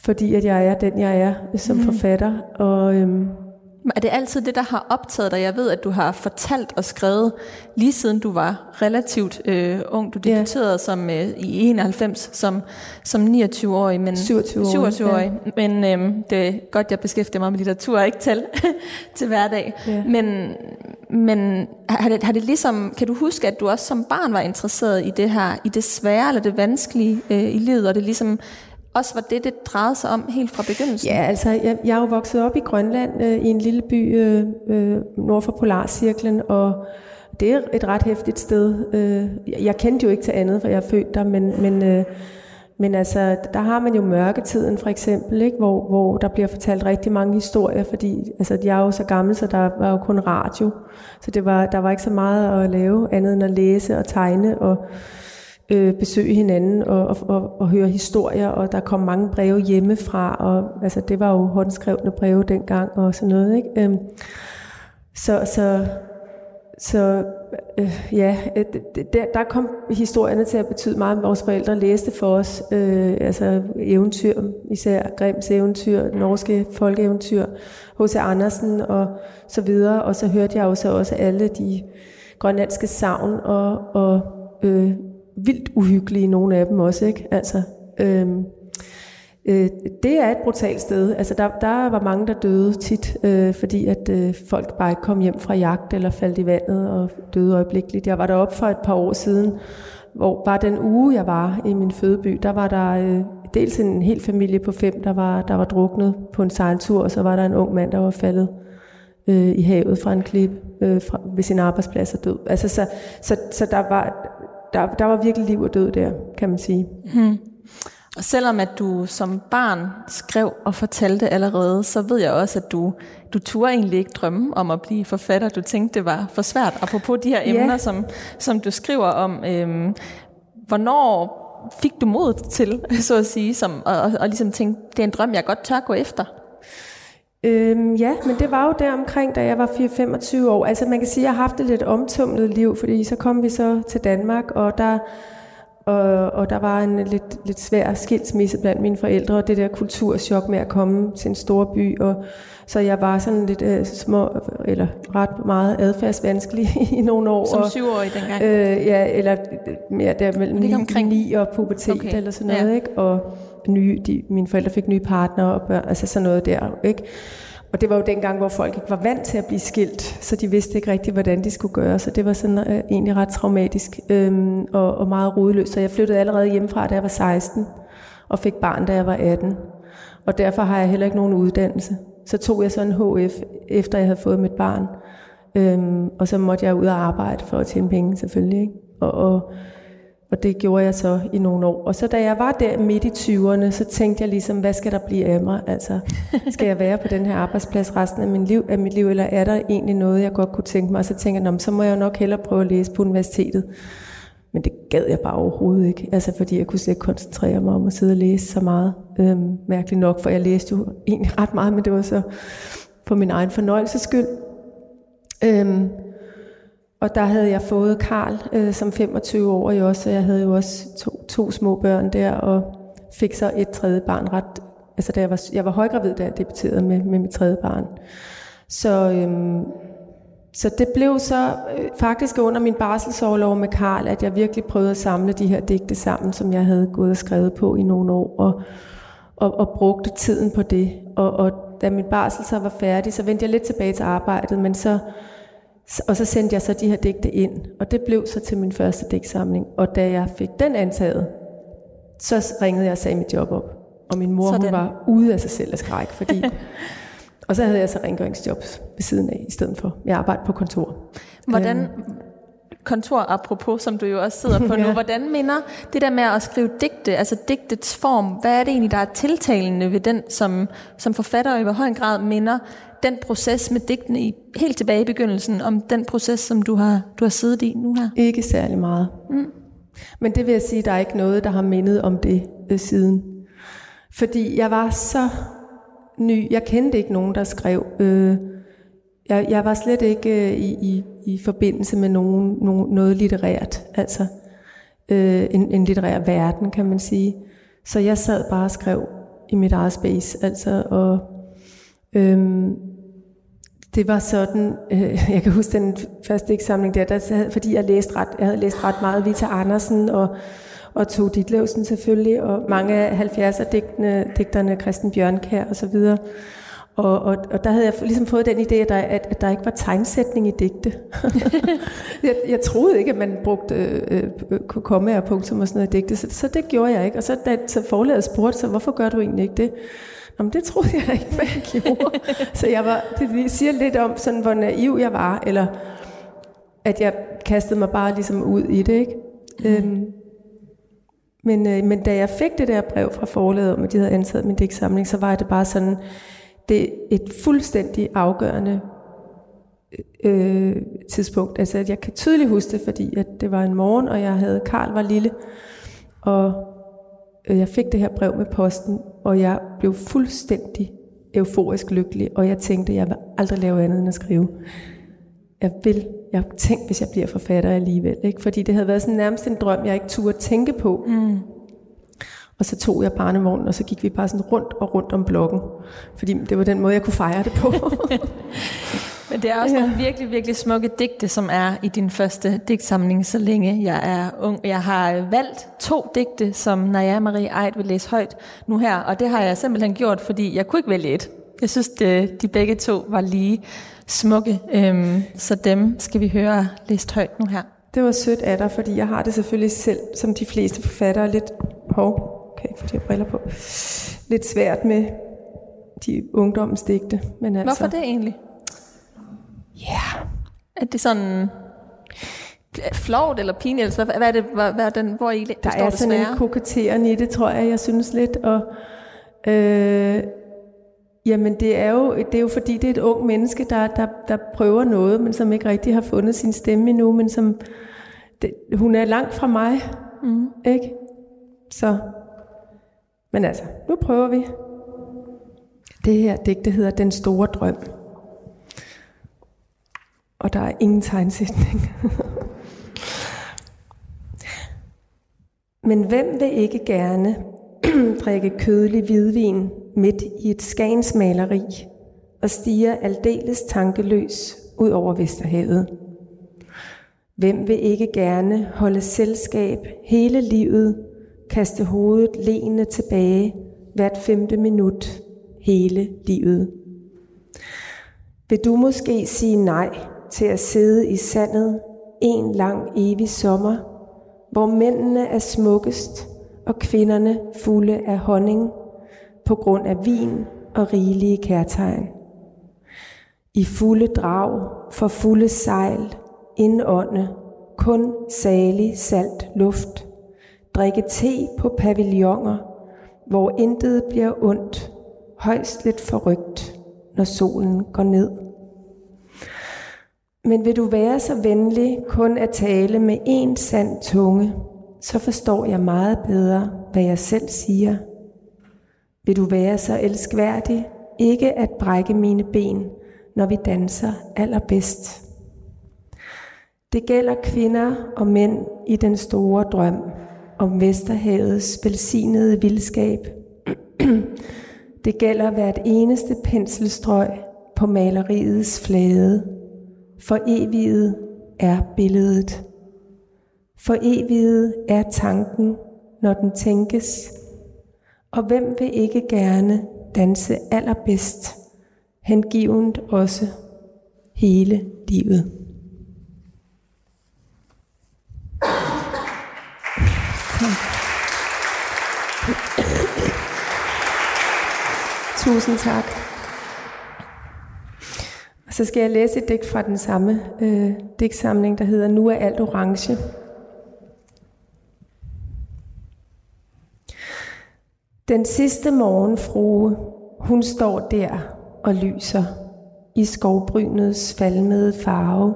D: fordi at jeg er den, jeg er som mm. forfatter. Og, øhm,
C: Er det altid det, der har optaget dig? Jeg ved, at du har fortalt og skrevet lige siden du var relativt øh, ung. Du debuterede yeah. som øh, i 91 som, som 29-årig, men
D: 27-årig.
C: 27 ja. Men øh, det er godt, jeg beskæftiger mig med litteratur og ikke tal til hverdag. Yeah. Men, men har, det, har det ligesom, kan du huske, at du også som barn var interesseret i det her, i det svære eller det vanskelige øh, i livet, og det ligesom også var det, det drejede sig om helt fra begyndelsen?
D: Ja, altså jeg, jeg er jo vokset op i Grønland øh, i en lille by øh, øh nord for Polarcirklen, og det er et ret hæftigt sted. Øh, jeg kendte jo ikke til andet, for jeg er født der, men, men, øh, men altså, der har man jo mørketiden for eksempel, ikke? Hvor, hvor der bliver fortalt rigtig mange historier, fordi altså, jeg er jo så gammel, så der var jo kun radio. Så det var, der var ikke så meget at lave, andet end at læse og tegne og øh, besøge hinanden og, og, og, og høre historier, og der kom mange breve hjemmefra, og altså, det var jo håndskrevne breve dengang og sådan noget. Ikke? Øhm, så, så, så øh, ja, øh, der, der kom historierne til at betyde meget. Vores forældre læste for os øh, altså eventyr, især Grimms eventyr, norske folkeeventyr, H.C. Andersen og så videre. Og så hørte jeg jo så også alle de grønlandske savn og, og øh, vildt uhyggelige, nogle af dem også, ikke? Altså, øhm, øh, det er et brutalt sted. Altså, der, der var mange, der døde tit, øh, fordi at øh, folk bare ikke kom hjem fra jagt eller faldt i vandet og døde øjeblikkeligt. Jeg var deroppe for et par år siden, hvor bare den uge, jeg var i min fødeby, der var der øh, dels en hel familie på fem, der var, der var druknet på en sejltur, og så var der en ung mand, der var faldet øh, i havet fra en klip øh, fra, ved sin arbejdsplads og død. Altså, så, så, så der var der, der var virkelig liv og død der, kan man sige.
C: Hmm. Og selvom at du som barn skrev og fortalte allerede, så ved jeg også, at du, du turde egentlig ikke drømme om at blive forfatter. Du tænkte, det var for svært. Apropos de her emner, yeah. som, som du skriver om. Øhm, hvornår fik du mod til, så at sige, som, og, og, og ligesom tænkte, det er en drøm, jeg godt tør gå efter?
D: Øhm, ja, men det var jo der omkring, da jeg var 4-25 år. Altså man kan sige, at jeg har haft et lidt omtumlet liv, fordi så kom vi så til Danmark, og der, og, og der var en lidt, lidt svær skilsmisse blandt mine forældre, og det der kulturschok med at komme til en stor by, og så jeg var sådan lidt øh, små, eller ret meget adfærdsvanskelig i nogle år.
C: Som syvårig dengang?
D: Øh, ja, eller mere der mellem 9, omkring... 9 og pubertet okay. eller sådan noget, ja. ikke? Og nye, de, mine forældre fik nye partnere og børn, altså sådan noget der, ikke? Og det var jo dengang, hvor folk ikke var vant til at blive skilt, så de vidste ikke rigtigt, hvordan de skulle gøre. Så det var sådan øh, egentlig ret traumatisk øhm, og, og meget rodeløst. Så jeg flyttede allerede hjemmefra, da jeg var 16, og fik barn, da jeg var 18. Og derfor har jeg heller ikke nogen uddannelse. Så tog jeg sådan en HF, efter jeg havde fået mit barn. Øhm, og så måtte jeg ud og arbejde for at tjene penge, selvfølgelig. Ikke? Og, og og det gjorde jeg så i nogle år. Og så da jeg var der midt i 20'erne, så tænkte jeg ligesom, hvad skal der blive af mig? Altså, skal jeg være på den her arbejdsplads resten af, min liv, af mit liv, eller er der egentlig noget, jeg godt kunne tænke mig? Og så tænkte jeg, så må jeg jo nok hellere prøve at læse på universitetet. Men det gad jeg bare overhovedet ikke, altså fordi jeg kunne slet ikke koncentrere mig om at sidde og læse så meget. Øhm, mærkeligt nok, for jeg læste jo egentlig ret meget, men det var så for min egen fornøjelses skyld. Øhm, og der havde jeg fået Karl øh, som 25 år i også, og jeg havde jo også to, to små børn der, og fik så et tredje barn ret, altså da jeg var, jeg var højgravid, da jeg debuterede med, med mit tredje barn. Så, øhm, så det blev så øh, faktisk under min barselsårlov med Karl, at jeg virkelig prøvede at samle de her digte sammen, som jeg havde gået og skrevet på i nogle år, og, og, og brugte tiden på det. Og, og da min barsel så var færdig, så vendte jeg lidt tilbage til arbejdet, men så og så sendte jeg så de her digte ind, og det blev så til min første digtsamling. Og da jeg fik den antaget, så ringede jeg og sagde mit job op. Og min mor hun var ude af sig selv af skræk, fordi... og så havde jeg så rengøringsjobs ved siden af, i stedet for. Jeg arbejdede på kontor.
C: Hvordan, øhm. kontor apropos, som du jo også sidder på nu, ja. hvordan minder det der med at skrive digte, altså digtets form, hvad er det egentlig, der er tiltalende ved den, som, som forfatter i hvor høj grad minder den proces med digtene i, helt tilbage i begyndelsen, om den proces, som du har, du har siddet i nu her?
D: Ikke særlig meget. Mm. Men det vil jeg sige, der er ikke noget, der har mindet om det øh, siden. Fordi jeg var så ny. Jeg kendte ikke nogen, der skrev. Øh, jeg, jeg var slet ikke øh, i, i, i forbindelse med nogen, nogen, noget litterært. Altså øh, en, en litterær verden, kan man sige. Så jeg sad bare og skrev i mit eget space. Altså, og Øhm, Det var sådan, øh, jeg kan huske den første eksamen der, der fordi jeg, læste ret, jeg havde læst ret meget Vita Andersen og, og Tove Ditlevsen selvfølgelig, og mange af 70'er digterne, digterne Christen Bjørnkær og så videre. Og, og, og der havde jeg ligesom fået den idé, at der, at, at der ikke var tegnsætning i digte. jeg, jeg troede ikke, at man brugte øh, øh, komme og punktum og sådan noget i digte, så, så det gjorde jeg ikke. Og så, da, så forlaget spurgte, så hvorfor gør du egentlig ikke det? Jamen, det troede jeg ikke, man gjorde. så jeg var, det siger lidt om, sådan, hvor naiv jeg var, eller at jeg kastede mig bare ligesom ud i det. Ikke? Mm. Øhm, men, øh, men da jeg fik det der brev fra forlaget om, at de havde ansat min digtsamling, så var det bare sådan, det er et fuldstændig afgørende øh, tidspunkt. Altså, at jeg kan tydeligt huske det, fordi at det var en morgen, og jeg havde, Karl var lille, og øh, jeg fik det her brev med posten, og jeg blev fuldstændig euforisk lykkelig, og jeg tænkte, at jeg vil aldrig lave andet end at skrive. Jeg vil, jeg har tænkt, hvis jeg bliver forfatter alligevel, ikke? fordi det havde været sådan nærmest en drøm, jeg ikke turde tænke på. Mm. Og så tog jeg barnevognen, og så gik vi bare sådan rundt og rundt om blokken. Fordi det var den måde, jeg kunne fejre det på.
C: Men det er også nogle virkelig, virkelig smukke digte, som er i din første digtsamling, så længe jeg er ung. Jeg har valgt to digte, som Naja Marie Eid vil læse højt nu her, og det har jeg simpelthen gjort, fordi jeg kunne ikke vælge et. Jeg synes, det, de begge to var lige smukke, øhm, så dem skal vi høre læst højt nu her.
D: Det var sødt af dig, fordi jeg har det selvfølgelig selv, som de fleste forfattere, lidt hov, kan ikke få de briller på, lidt svært med de ungdomsdigte.
C: Men altså, Hvorfor det egentlig?
D: Ja. Yeah.
C: Er det sådan flovt eller pinligt? Eller hvad, er det, hvad, hvad er den, hvor I
D: Der er sådan en koketterende i det, tror jeg, jeg synes lidt. Og, øh, jamen det er, jo, det er jo fordi, det er et ung menneske, der, der, der prøver noget, men som ikke rigtig har fundet sin stemme endnu, men som, det, hun er langt fra mig. Mm. Ikke? Så men altså, nu prøver vi. Det her digt, det hedder Den Store Drøm. Og der er ingen tegnsætning. Men hvem vil ikke gerne drikke kødelig hvidvin midt i et skansmaleri og stiger aldeles tankeløs ud over Vesterhavet? Hvem vil ikke gerne holde selskab hele livet kaste hovedet lenende tilbage hvert femte minut hele livet. Vil du måske sige nej til at sidde i sandet en lang evig sommer, hvor mændene er smukkest og kvinderne fulde af honning på grund af vin og rigelige kærtegn. I fulde drag for fulde sejl, indånde, kun salig salt luft, drikke te på pavilloner, hvor intet bliver ondt, højst lidt forrygt, når solen går ned. Men vil du være så venlig kun at tale med en sand tunge, så forstår jeg meget bedre, hvad jeg selv siger. Vil du være så elskværdig, ikke at brække mine ben, når vi danser allerbedst. Det gælder kvinder og mænd i den store drøm om Vesterhavets velsignede vildskab. Det gælder hvert eneste penselstrøg på maleriets flade. For eviget er billedet. For eviget er tanken, når den tænkes. Og hvem vil ikke gerne danse allerbedst, hengivent også hele livet. Tusind tak. Så skal jeg læse et digt fra den samme øh, digtsamling, der hedder Nu er alt orange. Den sidste morgen, frue, hun står der og lyser i skovbrynets falmede farve.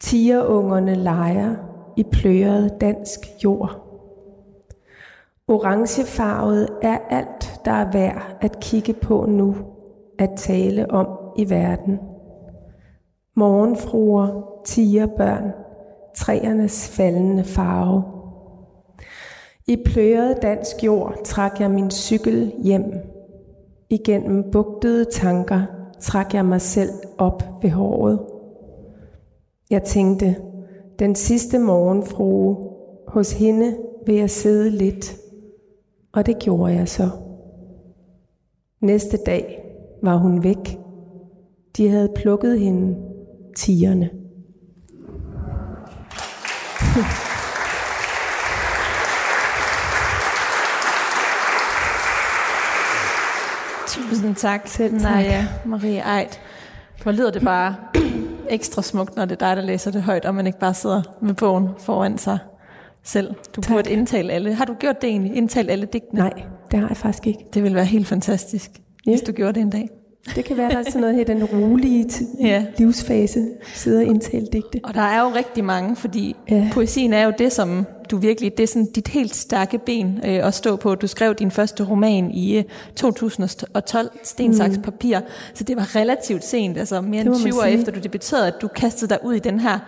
D: Tigerungerne leger i pløret dansk jord. Orangefarvet er alt, der er værd at kigge på nu, at tale om i verden. Morgenfruer, tigerbørn, træernes faldende farve. I pløret dansk jord trak jeg min cykel hjem. Igennem bugtede tanker trak jeg mig selv op ved håret. Jeg tænkte, den sidste morgenfrue, hos hende vil jeg sidde lidt. Og det gjorde jeg så. Næste dag var hun væk. De havde plukket hende tierne.
C: Tusind tak,
D: tak.
C: Naja Marie Eid. Hvor lyder det bare ekstra smukt, når det er dig, der læser det højt, og man ikke bare sidder med bogen foran sig selv. Du tak. burde indtale alle. Har du gjort det egentlig? Indtalt alle digtene?
D: Nej, det har jeg faktisk ikke.
C: Det ville være helt fantastisk,
D: Ja.
C: hvis du gjorde det en dag.
D: Det kan være, der er sådan noget her, den rolige
C: Ja.
D: livsfase, sidde og indtale digte.
C: Og der er jo rigtig mange, fordi
D: Ja.
C: poesien er jo det, som du virkelig, det er sådan dit helt stærke ben øh, at stå på. Du skrev din første roman i øh, 2012, Stensaks Papir, så det var relativt sent, altså mere end
D: man
C: 20 år efter du debuterede, at du kastede dig ud i den her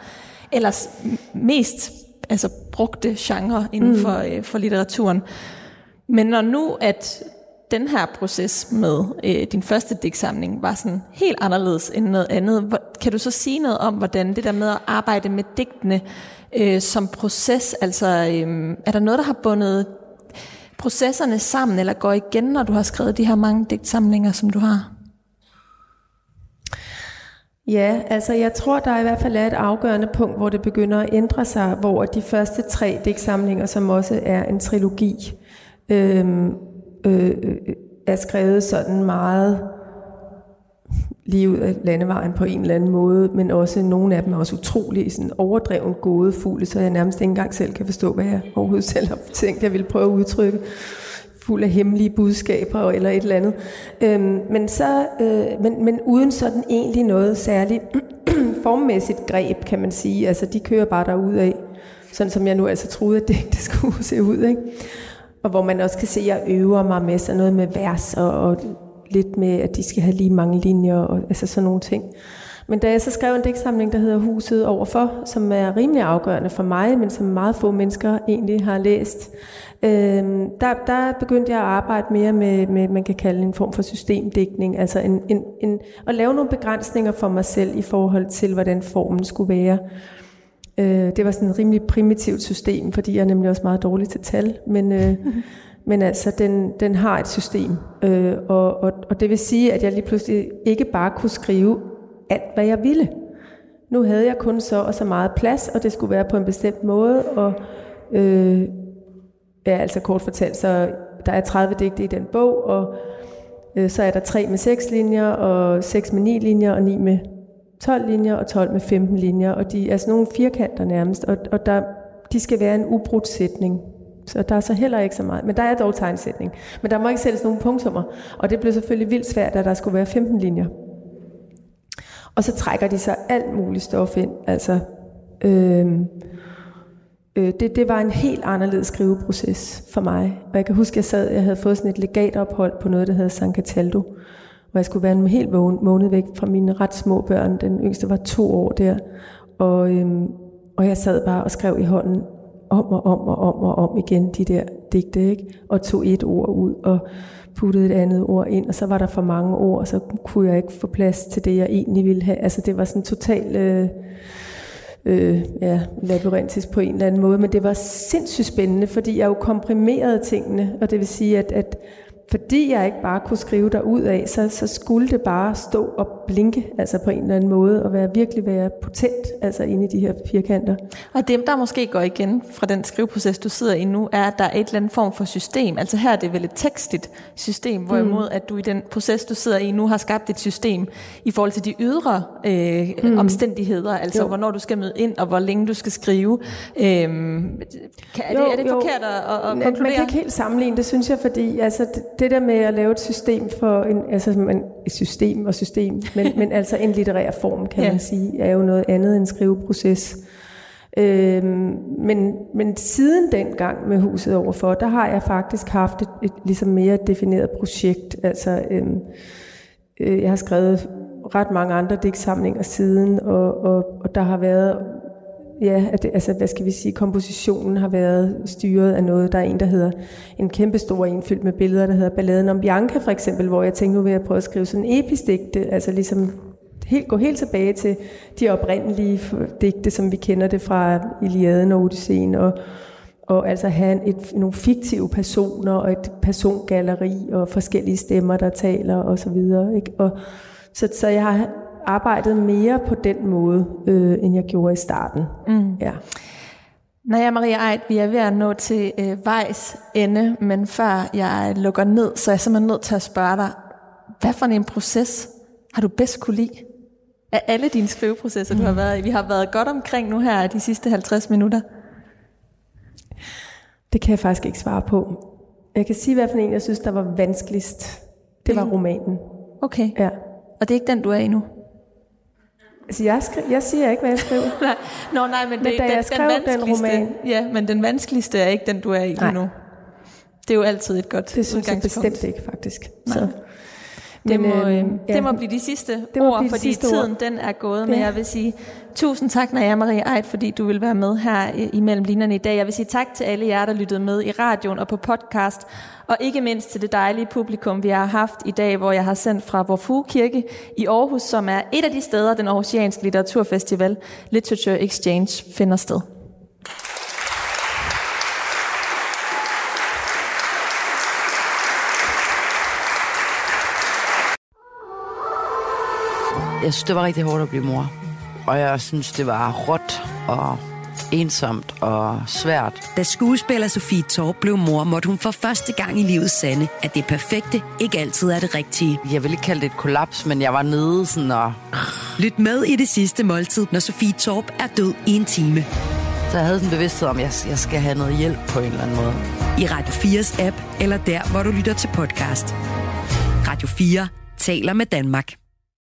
C: ellers mest altså, brugte genre inden mm. for, øh, for litteraturen. Men når nu, at den her proces med øh, din første digtsamling var sådan helt anderledes end noget andet, hvor, kan du så sige noget om, hvordan det der med at arbejde med digtene øh, som proces, altså øh, er der noget, der har bundet processerne sammen, eller går igen, når du har skrevet de her mange digtsamlinger, som du har?
D: Ja, altså jeg tror, der i hvert fald er et afgørende punkt, hvor det begynder at ændre sig, hvor de første tre digtsamlinger, som også er en trilogi, øhm, Øh, øh, er skrevet sådan meget lige ud af landevejen på en eller anden måde, men også nogle af dem er også utrolig sådan overdreven gådefulde, så jeg nærmest ikke engang selv kan forstå, hvad jeg overhovedet selv har tænkt, jeg ville prøve at udtrykke fuld af hemmelige budskaber eller et eller andet. Øhm, men, så, øh, men, men uden sådan egentlig noget særligt formmæssigt greb, kan man sige. Altså, de kører bare derud af, sådan som jeg nu altså troede, at det, det skulle se ud. Ikke? Og hvor man også kan se, at jeg øver mig med sådan noget med vers og, og lidt med, at de skal have lige mange linjer og altså sådan nogle ting. Men da jeg så skrev en digtsamling, der hedder Huset overfor, som er rimelig afgørende for mig, men som meget få mennesker egentlig har læst, øh, der, der begyndte jeg at arbejde mere med, med, man kan kalde en form for systemdækning, altså en, en, en, at lave nogle begrænsninger for mig selv i forhold til, hvordan formen skulle være. Øh, det var sådan et rimelig primitivt system, fordi jeg er nemlig også meget dårlig til tal, men, øh, men altså, den, den har et system. Øh, og, og, og det vil sige, at jeg lige pludselig ikke bare kunne skrive alt, hvad jeg ville. Nu havde jeg kun så og så meget plads, og det skulle være på en bestemt måde, og øh, ja, altså kort fortalt, så der er 30 digte i den bog, og øh, så er der 3 med 6 linjer, og 6 med 9 linjer, og 9 med 12 linjer, og 12 med 15 linjer, og de er sådan nogle firkanter nærmest, og, og der, de skal være en ubrudt sætning. Så der er så heller ikke så meget. Men der er dog tegnsætning. Men der må ikke sættes nogen punktummer. Og det blev selvfølgelig vildt svært, da der skulle være 15 linjer. Og så trækker de så alt muligt stof ind. Altså, øh, øh, det, det var en helt anderledes skriveproces for mig. Og jeg kan huske, at jeg sad, jeg havde fået sådan et legatophold på noget, der hedder San Cataldo, hvor jeg skulle være en helt vågen, måned væk fra mine ret små børn. Den yngste var to år der. Og, øhm, og jeg sad bare og skrev i hånden om og om og om og om igen de der digte, ikke? Og tog et ord ud og puttede et andet ord ind, og så var der for mange ord, og så kunne jeg ikke få plads til det, jeg egentlig ville have. Altså det var sådan totalt øh, øh, ja, labyrintisk på en eller anden måde, men det var sindssygt spændende, fordi jeg jo komprimerede tingene, og det vil sige, at, at fordi jeg ikke bare kunne skrive der ud af, så, så skulle det bare stå og blinke, altså på en eller anden måde, og være virkelig være potent, altså inde i de her firkanter.
C: Og det, der måske går igen fra den skriveproces, du sidder i nu, er, at der er et eller andet form for system. Altså her er det vel et tekstigt system, hvorimod at du i den proces, du sidder i nu, har skabt et system i forhold til de ydre øh, mm. omstændigheder, altså
D: Jo.
C: hvornår du skal møde ind, og hvor længe du skal skrive. Øhm, kan, er, det, er det forkert at, at
D: Man-
C: konkludere?
D: Man kan ikke helt sammenligne det, synes jeg, fordi altså, det, det der med at lave et system for en, altså man, et system og system, men, men altså en litterær form, kan Ja. man sige, er jo noget andet end skriveproces. Øhm, men, men siden dengang med huset overfor, der har jeg faktisk haft et, et ligesom mere defineret projekt. Altså, øhm, øh, jeg har skrevet ret mange andre digtsamlinger siden, og, og, og der har været ja, at det, altså, hvad skal vi sige, kompositionen har været styret af noget. Der er en, der hedder en kæmpe stor en fyldt med billeder, der hedder Balladen om Bianca for eksempel, hvor jeg tænkte, nu vil jeg prøve at skrive sådan en episk digte, altså ligesom helt, gå helt tilbage til de oprindelige digte, som vi kender det fra Iliaden og Odysseen, og, og altså have et, nogle fiktive personer og et persongalleri og forskellige stemmer, der taler og så videre. Ikke? Og, så, så jeg har arbejdet mere på den måde, øh, end jeg gjorde i starten. Mm. Ja.
C: Naja, Maria Eid, vi er ved at nå til øh, vejs ende, men før jeg lukker ned, så er jeg simpelthen nødt til at spørge dig, hvad for en proces har du bedst kunne lide af alle dine skriveprocesser, mm. du har mm. været i? Vi har været godt omkring nu her de sidste 50 minutter.
D: Det kan jeg faktisk ikke svare på. Jeg kan sige, hvad for en, jeg synes, der var vanskeligst. Det var romanen.
C: Okay.
D: Ja.
C: Og det er ikke den, du er i nu?
D: Altså, jeg, skri- jeg siger ikke, hvad jeg skriver.
C: nej. Nå, nej, men, det,
D: men da
C: den,
D: jeg skrev den, den roman...
C: Ja, men den vanskeligste er ikke den, du er i nej. nu. Det er jo altid et godt
D: Det synes jeg bestemt ikke, faktisk.
C: Nej. Så. Det, men, må, øh, ja, det må blive de sidste det ord, fordi sidste tiden ord. den er gået. Ja. Men jeg vil sige tusind tak, Naja Marie Eid, fordi du vil være med her imellem linjerne i dag. Jeg vil sige tak til alle jer, der lyttede med i radioen og på podcast. Og ikke mindst til det dejlige publikum, vi har haft i dag, hvor jeg har sendt fra Vor Kirke i Aarhus, som er et af de steder, den Aarhusianske Litteraturfestival Literature Exchange finder sted.
E: Jeg synes, det var rigtig hårdt at blive mor. Og jeg synes, det var råt og ensomt og svært.
F: Da skuespiller Sofie Torp blev mor, måtte hun for første gang i livet sande, at det perfekte ikke altid er det rigtige.
E: Jeg vil ikke kalde det et kollaps, men jeg var nede sådan og...
F: Lyt med i det sidste måltid, når Sofie Torp er død i en time.
E: Så jeg havde sådan en bevidsthed om, at jeg skal have noget hjælp på en eller anden måde.
F: I Radio 4's app, eller der, hvor du lytter til podcast. Radio 4 taler med Danmark.